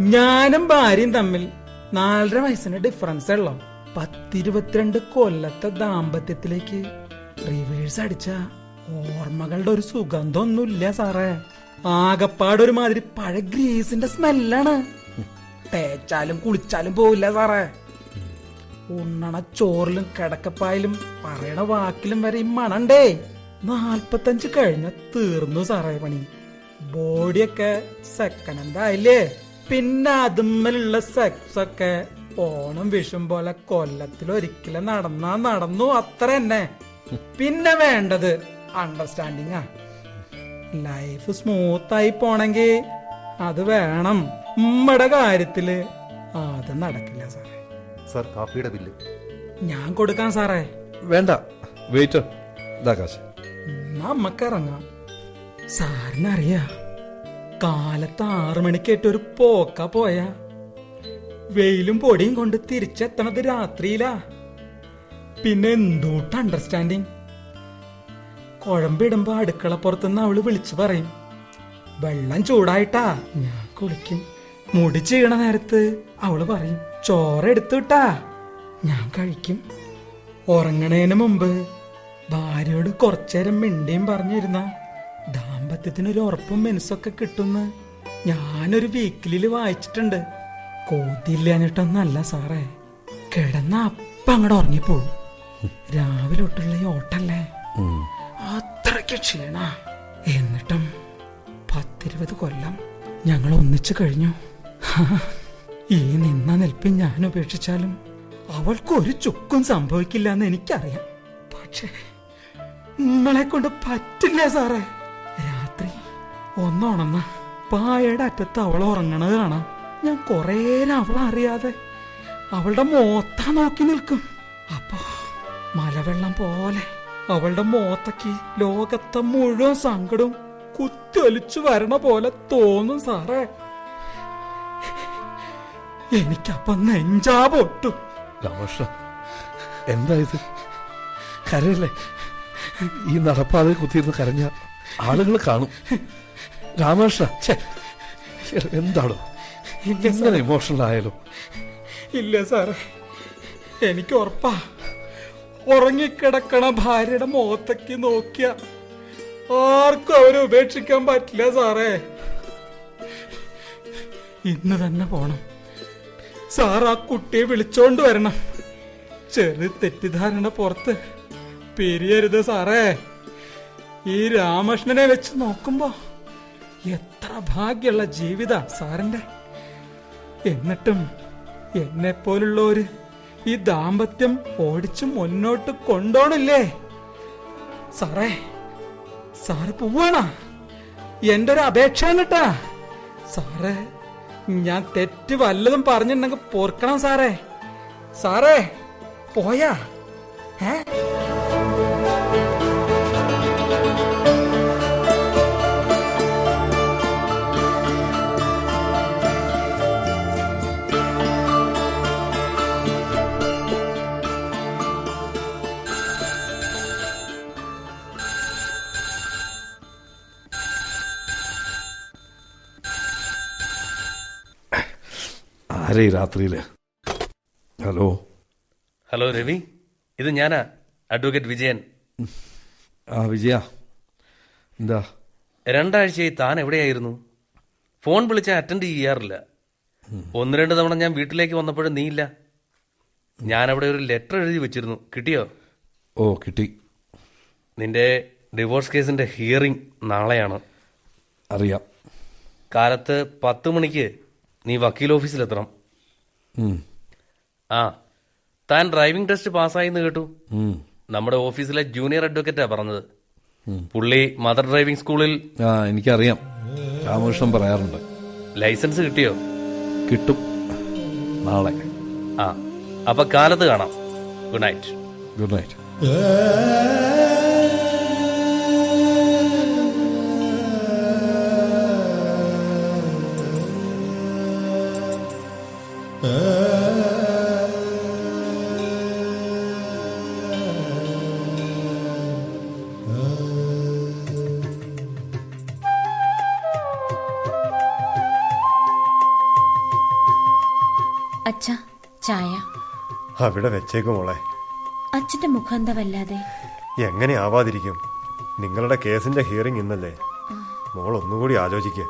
ഞാനും ഭാര്യയും തമ്മിൽ നാലര വയസ്സിന് ഡിഫറൻസ് ഉള്ളു? പത്തിരുപത്തിരണ്ട് കൊല്ലത്തെ ദാമ്പത്യത്തിലേക്ക് റിവേഴ്സ് അടിച്ച ഓർമ്മകളുടെ ഒരു സുഗന്ധമൊന്നുമില്ല സാറേ. ആകപ്പാട് ഒരുമാതിരി പഴ ഗ്രീസിന്റെ സ്മെല്ലാണ്. തേച്ചാലും കുളിച്ചാലും പോവില്ല സാറേ. ഉണ്ണണ ചോറിലും കിടക്കപ്പായാലും പറയണ വാക്കിലും വരെ ഈ മണണ്ടേ. നാൽപ്പത്തഞ്ച് കഴിഞ്ഞ തീർന്നു സാറേ പണി. ബോഡിയൊക്കെ സെക്കൻഡ് ആയില്ലേ പിന്നെ അതുമ്മലുള്ള സെക്സ് ഒക്കെ ഓണം വിഷം പോലെ കൊല്ലത്തിൽ ഒരിക്കലും നടന്നാ നടന്നു അത്ര തന്നെ പിന്നെ വേണ്ടത് അണ്ടർസ്റ്റാൻഡിങ് ആ. ലൈഫ് സ്മൂത്ത് ആയി പോണെങ്കി അത് വേണം. ഉമ്മയുടെ കാര്യത്തിൽ അത് നടക്കില്ല സാറേ. സാർ കാപ്പിയുടെ ബില്ല്. ഞാൻ കൊടുക്കാൻ സാറേ. വേണ്ട. വെയിറ്റർ ഇതാ കാശ്. നമ്മക്ക് ഇറങ്ങാം. സാറിനറിയാ കാലത്ത് ആറു മണിക്കേറ്റ് ഒരു പോക്ക പോയ. വെയിലും പൊടിയും കൊണ്ട് തിരിച്ചെത്തണത് രാത്രിയിലാ. പിന്നെ എന്തോട്ട് അണ്ടർസ്റ്റാൻഡിങ് കുഴമ്പിടുമ്പോ അടുക്കളപ്പുറത്തുനിന്ന് അവൾ വിളിച്ചു പറയും. വെള്ളം ചൂടായിട്ടാ ഞാൻ കുളിക്കും. മുടി ചെയ്യണ നേരത്ത് അവൾ പറയും ചോറെടുത്തുട്ടാ ഞാൻ കഴിക്കും. ഉറങ്ങണേന് മുമ്പ് ഭാര്യയോട് കുറച്ചേരം മിണ്ടിയും പറഞ്ഞിരുന്ന ദാമ്പത്യത്തിനൊരു ഉറപ്പും മനസ്സൊക്കെ കിട്ടുന്ന് ഞാനൊരു വീക്കിലിൽ വായിച്ചിട്ടുണ്ട്. കോതിയില്ലാഞ്ഞിട്ടൊന്നല്ല സാറേ. കിടന്ന അപ്പം അങ്ങോട്ട് രാവിലെ തൊട്ടുള്ള ഈ ഓട്ടല്ലേ? അത്രയ്ക്ക് ക്ഷീണ. എന്നിട്ടും പത്തിരുപത് കൊല്ലം ഞങ്ങൾ ഒന്നിച്ചു കഴിഞ്ഞു. ഈ നിന്ന നിൽപ്പിൽ ഞാൻ ഉപേക്ഷിച്ചാലും അവൾക്ക് ഒരു ചുക്കും സംഭവിക്കില്ല എന്ന് എനിക്കറിയാം. പക്ഷേ നിങ്ങളെ കൊണ്ട് പറ്റില്ല സാറേ. രാത്രി ഒന്നുണന്ന പായയുടെ അറ്റത്ത് അവൾ ഉറങ്ങണത് കാണാം. ഞാൻ കുറേ അവളെ അറിയാതെ അവളുടെ മോത്ത നോക്കി നിൽക്കും. അപ്പോ മലവെള്ളം പോലെ അവളുടെ മോത്തക്ക് ലോകത്തെ മുഴുവൻ സങ്കടവും കുത്തിയൊലിച്ചു വരണ പോലെ തോന്നും സാറേ. എനിക്കപ്പം നെഞ്ചാ പൊട്ടു. രാമകൃഷ്ണ എന്താ ഇത്? കരയല്ലേ? ഈ നടപ്പാതെ കുത്തിയിരുന്ന് കരഞ്ഞ ആളുകൾ കാണും. രാമകൃഷ്ണ എന്താണോ? ഇങ്ങനെ ഇമോഷണൽ ആയാലോ? ഇല്ല സാറേ. എനിക്ക് ഉറപ്പാ. ഉറങ്ങിക്കിടക്കണ ഭാര്യയുടെ മുഖത്തേക്ക് നോക്കിയ. ആർക്കും അവരെ ഉപേക്ഷിക്കാൻ പറ്റില്ല സാറേ. ഇന്ന് തന്നെ പോണം. സാർ ആ കുട്ടിയെ വിളിച്ചോണ്ട് വരണം. ചെറു തെറ്റിദ്ധാരണ പുറത്ത്. പിരിയരുത് സാറേ. ഈ രാമകൃഷ്ണനെ വെച്ച് നോക്കുമ്പോ എത്ര ഭാഗ്യമുള്ള ജീവിത സാറിന്റെ. എന്നിട്ടും എന്നെ പോലുള്ളവര് ഈ ദാമ്പത്യം ഓടിച്ചു മുന്നോട്ട് കൊണ്ടോണില്ലേ? സാറേ സാറ് പോവാണാ. എന്റെ ഒരു അപേക്ഷയാണ് കേട്ടാ സാറേ ഞാൻ തെറ്റ് വല്ലതും പറഞ്ഞിട്ടുണ്ടെങ്കിൽ പോർക്കണം സാറേ. സാറേ പോയാ. ഏ? ആരേ രാത്രിയിൽ ഹലോ? ഹലോ രവി. ഇത് ഞാനാ അഡ്വക്കേറ്റ് വിജയൻ. ആ വിജയ. എന്താ? രണ്ടാഴ്ചയായി താൻ എവിടെയായിരുന്നു? ഫോൺ വിളിച്ചാൽ അറ്റൻഡ് ചെയ്യാറില്ല. ഒന്ന് രണ്ട് തവണ ഞാൻ വീട്ടിലേക്ക് വന്നപ്പോഴും നീയില്ല ഞാൻ അവിടെ ഒരു ലെറ്റർ എഴുതി വെച്ചിരുന്നു. കിട്ടിയോ? ഓ കിട്ടി. നിന്റെ ഡിവോഴ്സ് കേസിന്റെ ഹിയറിംഗ് നാളെയാണ്. അറിയാം. കാലത്ത് പത്ത് മണിക്ക് നീ വക്കീൽ ഓഫീസിലെത്തണം. ആ താൻ ഡ്രൈവിംഗ് ടെസ്റ്റ് പാസ്സായിന്ന് കേട്ടു. നമ്മുടെ ഓഫീസിലെ ജൂനിയർ അഡ്വക്കേറ്റാ പറഞ്ഞത്. പുള്ളി മദർ ഡ്രൈവിംഗ് സ്കൂളിൽ ആ എനിക്കറിയാം. രാമകൃഷ്ണൻ പറയാറുണ്ട്. ലൈസൻസ് കിട്ടിയോ? കിട്ടും. നാളെ. ആ അപ്പൊ കാലത്ത് കാണാം. ഗുഡ് നൈറ്റ് ഗുഡ് നൈറ്റ് വെച്ചേക്കും മോളെ. അച്ഛന്റെ മുഖം എന്താ വല്ലാതെ? എങ്ങനെ ആവാതിരിക്കും? നിങ്ങളുടെ കേസിന്റെ ഹിയറിംഗ് ഇന്നല്ലേ? മോൾ ഒന്നുകൂടി ആലോചിക്കുക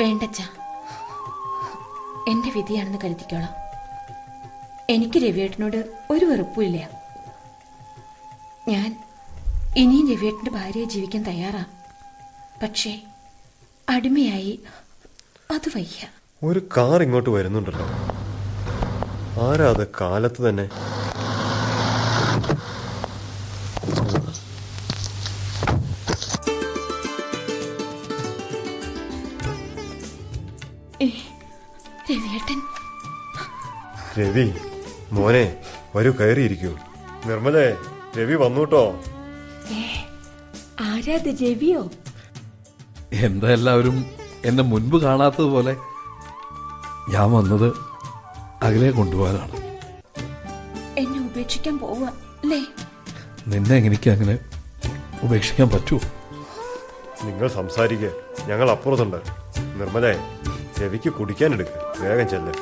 വേണ്ടച്ച എന്റെ വിധിയാണെന്ന് കരുതിക്കോളാം. എനിക്ക് രവിയേട്ടനോട് ഒരു വെറുപ്പുമില്ല. ഞാൻ ഇനിയും രവിയേട്ടന്റെ ഭാര്യയെ ജീവിക്കാൻ തയ്യാറാ. പക്ഷേ അടിമയായി അത് വയ്യ. ഒരു കാർ ഇങ്ങോട്ട് വരുന്നുണ്ടല്ലോ. ആരാ അത് കാലത്ത് തന്നെ? രവി മോനെ വരൂ കയറിയിരിക്കൂ. നിർമ്മലേ രവി വന്നൂട്ടോ? ആരാത് രവിയോ? എന്താ എല്ലാവരും എന്നെ മുൻപ് കാണാത്തതുപോലെ ഞാൻ വന്നത് അകലെ കൊണ്ടുപോകാനാണ് എന്നെ ഉപേക്ഷിക്കാൻ പോവുക അല്ലേ? നിന്നെ എനിക്ക് അങ്ങനെ ഉപേക്ഷിക്കാൻ പറ്റുമോ നിങ്ങൾ സംസാരിക്കുക ഞങ്ങൾ അപ്പുറത്തുണ്ട്. നിർമ്മലേ രവിക്ക് കുടിക്കാൻ എടുക്കുക വേഗം ചെല്ല്.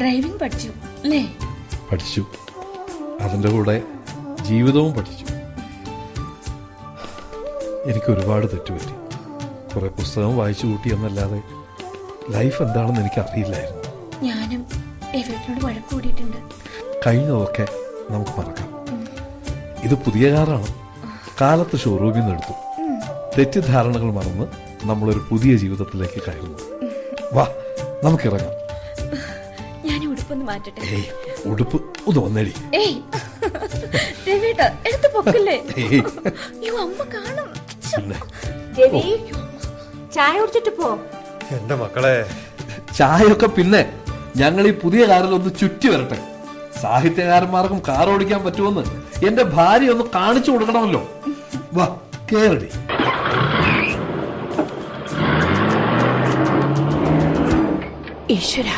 ഡ്രൈവിംഗ് പഠിച്ചു അല്ലേ? പഠിച്ചു. അതിന്റെ കൂടെ ജീവിതവും പഠിച്ചു. എനിക്ക് ഒരുപാട് തെറ്റുപറ്റി. കുറെ പുസ്തകം വായിച്ചു കൂട്ടി എന്നല്ലാതെ ലൈഫ് എന്താണെന്ന് എനിക്ക് അറിയില്ലായിരുന്നു. ഞാനും കൂടിയിട്ടുണ്ട്. കഴിഞ്ഞതൊക്കെ നമുക്ക് മറക്കാം. ഇത് പുതിയ കാറാണ്. കാലത്ത് ഷോറൂമിൽ നിന്ന് എടുത്തു. തെറ്റിദ്ധാരണകൾ മറന്ന് നമ്മളൊരു പുതിയ ജീവിതത്തിലേക്ക് കയറുന്നു. വാ നമുക്കിറങ്ങാം. മാറ്റട്ടെ. ഏയ് ഉടുപ്പ് ഒന്ന് വന്നേടി. ഏയ് രവിയേട്ട എടുത്ത് പൊക്കല്ലേ? ഏയ്. അയ്യോ അമ്മ കാണും. രവി ചായ കുടിച്ചിട്ട് പോ. എന്റെ മക്കളെ. ചായയൊക്കെ പിന്നെ ഞങ്ങൾ ഈ പുതിയ കാറിൽ ഒന്ന് ചുറ്റി വരട്ടെ. സാഹിത്യകാരന്മാർക്കും കാർ ഓടിക്കാൻ പറ്റുമെന്ന് എന്റെ ഭാര്യ ഒന്ന് കാണിച്ചു കൊടുക്കണമല്ലോ. വാ കേറടി. ഈശ്വര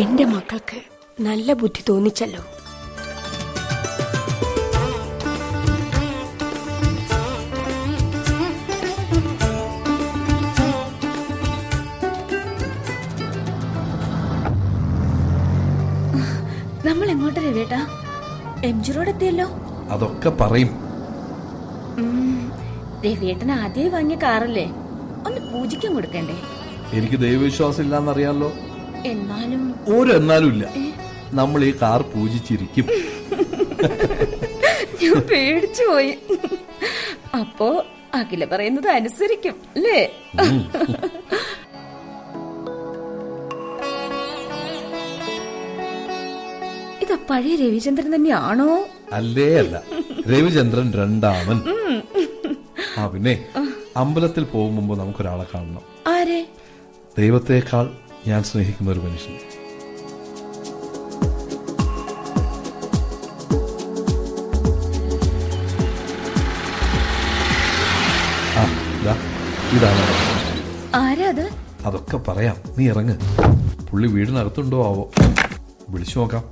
എന്റെ മക്കൾക്ക് നല്ല ബുദ്ധി തോന്നിച്ചല്ലോ. നമ്മൾ എങ്ങോട്ട് രവിയേട്ടാ എം ജി റോഡ് എത്തിയല്ലോ. അതൊക്കെ പറയും. രവിയേട്ടൻ ആദ്യമായി വാങ്ങിയ കാറല്ലേ? ഒന്ന് പൂജിക്കാൻ കൊടുക്കണ്ടേ? എനിക്ക് ദൈവവിശ്വാസം ഇല്ലാന്നറിയാലോ. എന്നാലും ഒരു എന്നാലും ഇല്ല നമ്മൾ ഈ കാർ പൂജിച്ചിരിക്കും. ഞാൻ പേടിച്ചു പോയി. അപ്പോ അഖില പറയുന്നത് അനുസരിക്കും അല്ലേ? ഇതാ പഴയ രവിചന്ദ്രൻ തന്നെയാണോ? അല്ലേ അല്ല. രവിചന്ദ്രൻ രണ്ടാമൻ. ആ പിന്നെ അമ്പലത്തിൽ പോകുമ്പോ നമുക്കൊരാളെ കാണണം. ആരെ? ദൈവത്തെക്കാൾ ഞാൻ സ്നേഹിക്കുന്ന ഒരു മനുഷ്യൻ. ഇതാണ് അതൊക്കെ പറയാം. നീ ഇറങ്ങ്. പുള്ളി വീടിനകത്തുണ്ടോ ആവോ? വിളിച്ചു നോക്കാം.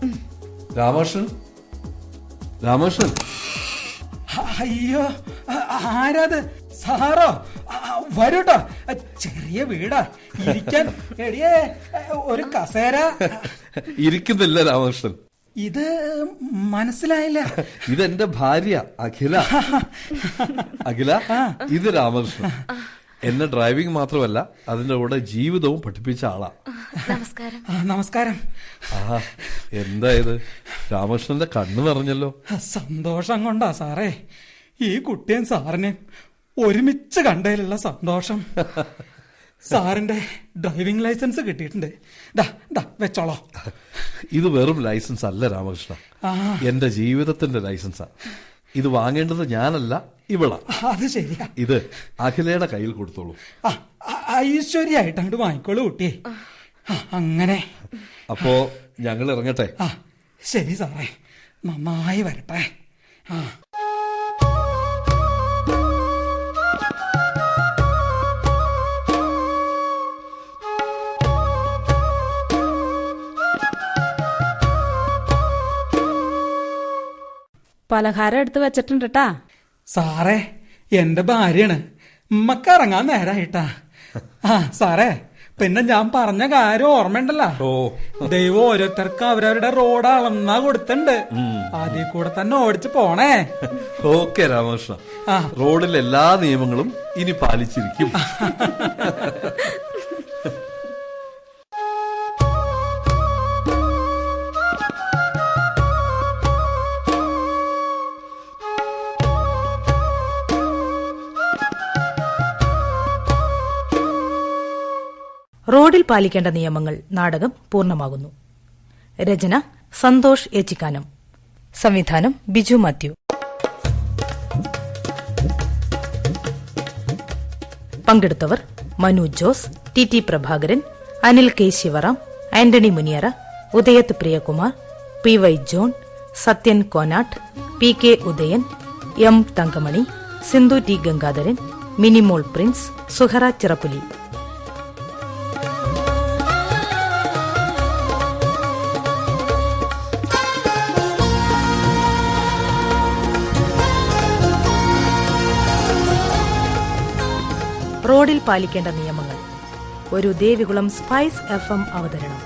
രാമകൃഷ്ണൻ? രാമകൃഷ്ണൻ? അയ്യോ ആരാത്? സാറോ ആ, വരൂട്ടോ ചെറിയ വീടാ. ഇരിക്കാൻ എടിയേ ഒരു കസേര. ഇരിക്കുന്നില്ല രാമകൃഷ്ണൻ. ഇത് മനസ്സിലായില്ല. ഇതെന്റെ ഭാര്യ അഖില. അഖില ഇത് രാമകൃഷ്ണൻ. എന്നെ ഡ്രൈവിംഗ് മാത്രമല്ല അതിന്റെ കൂടെ ജീവിതവും പഠിപ്പിച്ച ആളാ. നമസ്കാരം. നമസ്കാരം. ആഹാ എന്താ ഇത്? രാമകൃഷ്ണന്റെ കണ്ണു നിറഞ്ഞല്ലോ. സന്തോഷം കൊണ്ടാ സാറേ. ഈ കുട്ടിയും സാറിനെയും ഒരുമിച്ച് കണ്ടതിലുള്ള സന്തോഷം. സാറിന്റെ ഡ്രൈവിംഗ് ലൈസൻസ് കിട്ടിയിട്ടുണ്ട്. വെച്ചോളോ. ഇത് വെറും ലൈസൻസ് അല്ല രാമകൃഷ്ണ. എന്റെ ജീവിതത്തിന്റെ ലൈസൻസാ. ഇത് വാങ്ങേണ്ടത് ഞാനല്ല ഇവളാ. അത് ശരിയാ. ഇത് അഖിലയുടെ കയ്യിൽ കൊടുത്തോളൂ. ഐശ്വര്യായിട്ട് അങ്ങോട്ട് വാങ്ങിക്കോളൂ കുട്ടിയെ അങ്ങനെ. അപ്പോ ഞങ്ങൾ ഇറങ്ങട്ടെ? ശരി സാറേ. നന്നായി വരട്ടെ. ആ. പലഹാരം എടുത്ത് വെച്ചിട്ടുണ്ട് കേട്ടാ സാറേ എന്റെ ഭാര്യയാണ്. ഉമ്മക്ക് ഇറങ്ങാൻ നേരായിട്ടാ. ആ സാറേ പിന്നെ ഞാൻ പറഞ്ഞ കാര്യം ഓർമ്മയുണ്ടല്ലോ. ദൈവം ഓരോരുത്തർക്ക് അവരവരുടെ റോഡ് അളന്നാ കൊടുത്തിട്ടുണ്ട്. അതിൽ കൂടെ തന്നെ ഓടിച്ച് പോണേ. ഓക്കെ രാമകൃഷ്ണ. റോഡിലെ എല്ലാ നിയമങ്ങളും ഇനി പാലിച്ചിരിക്കും. പാലിക്കേണ്ട നിയമങ്ങൾ നാടകം പൂർണമാകുന്നു. രചന സന്തോഷ് ഏച്ചിക്കാനം. സംവിധാനം Biju Mathew. പങ്കെടുത്തവർ Manu Jose T T Prabhakaran Anil K Sivaram Antony Muniyara Udayath Priyakumar P Y John Sathyan Konatt P K Udayan M Thankamani Sindhu T Gangadharan Minimol Prince Suhara Chirappuli. റോഡിൽ പാലിക്കേണ്ട നിയമങ്ങൾ. ഒരു ദേവികുളം സ്പൈസ് എഫ് അവതരണം.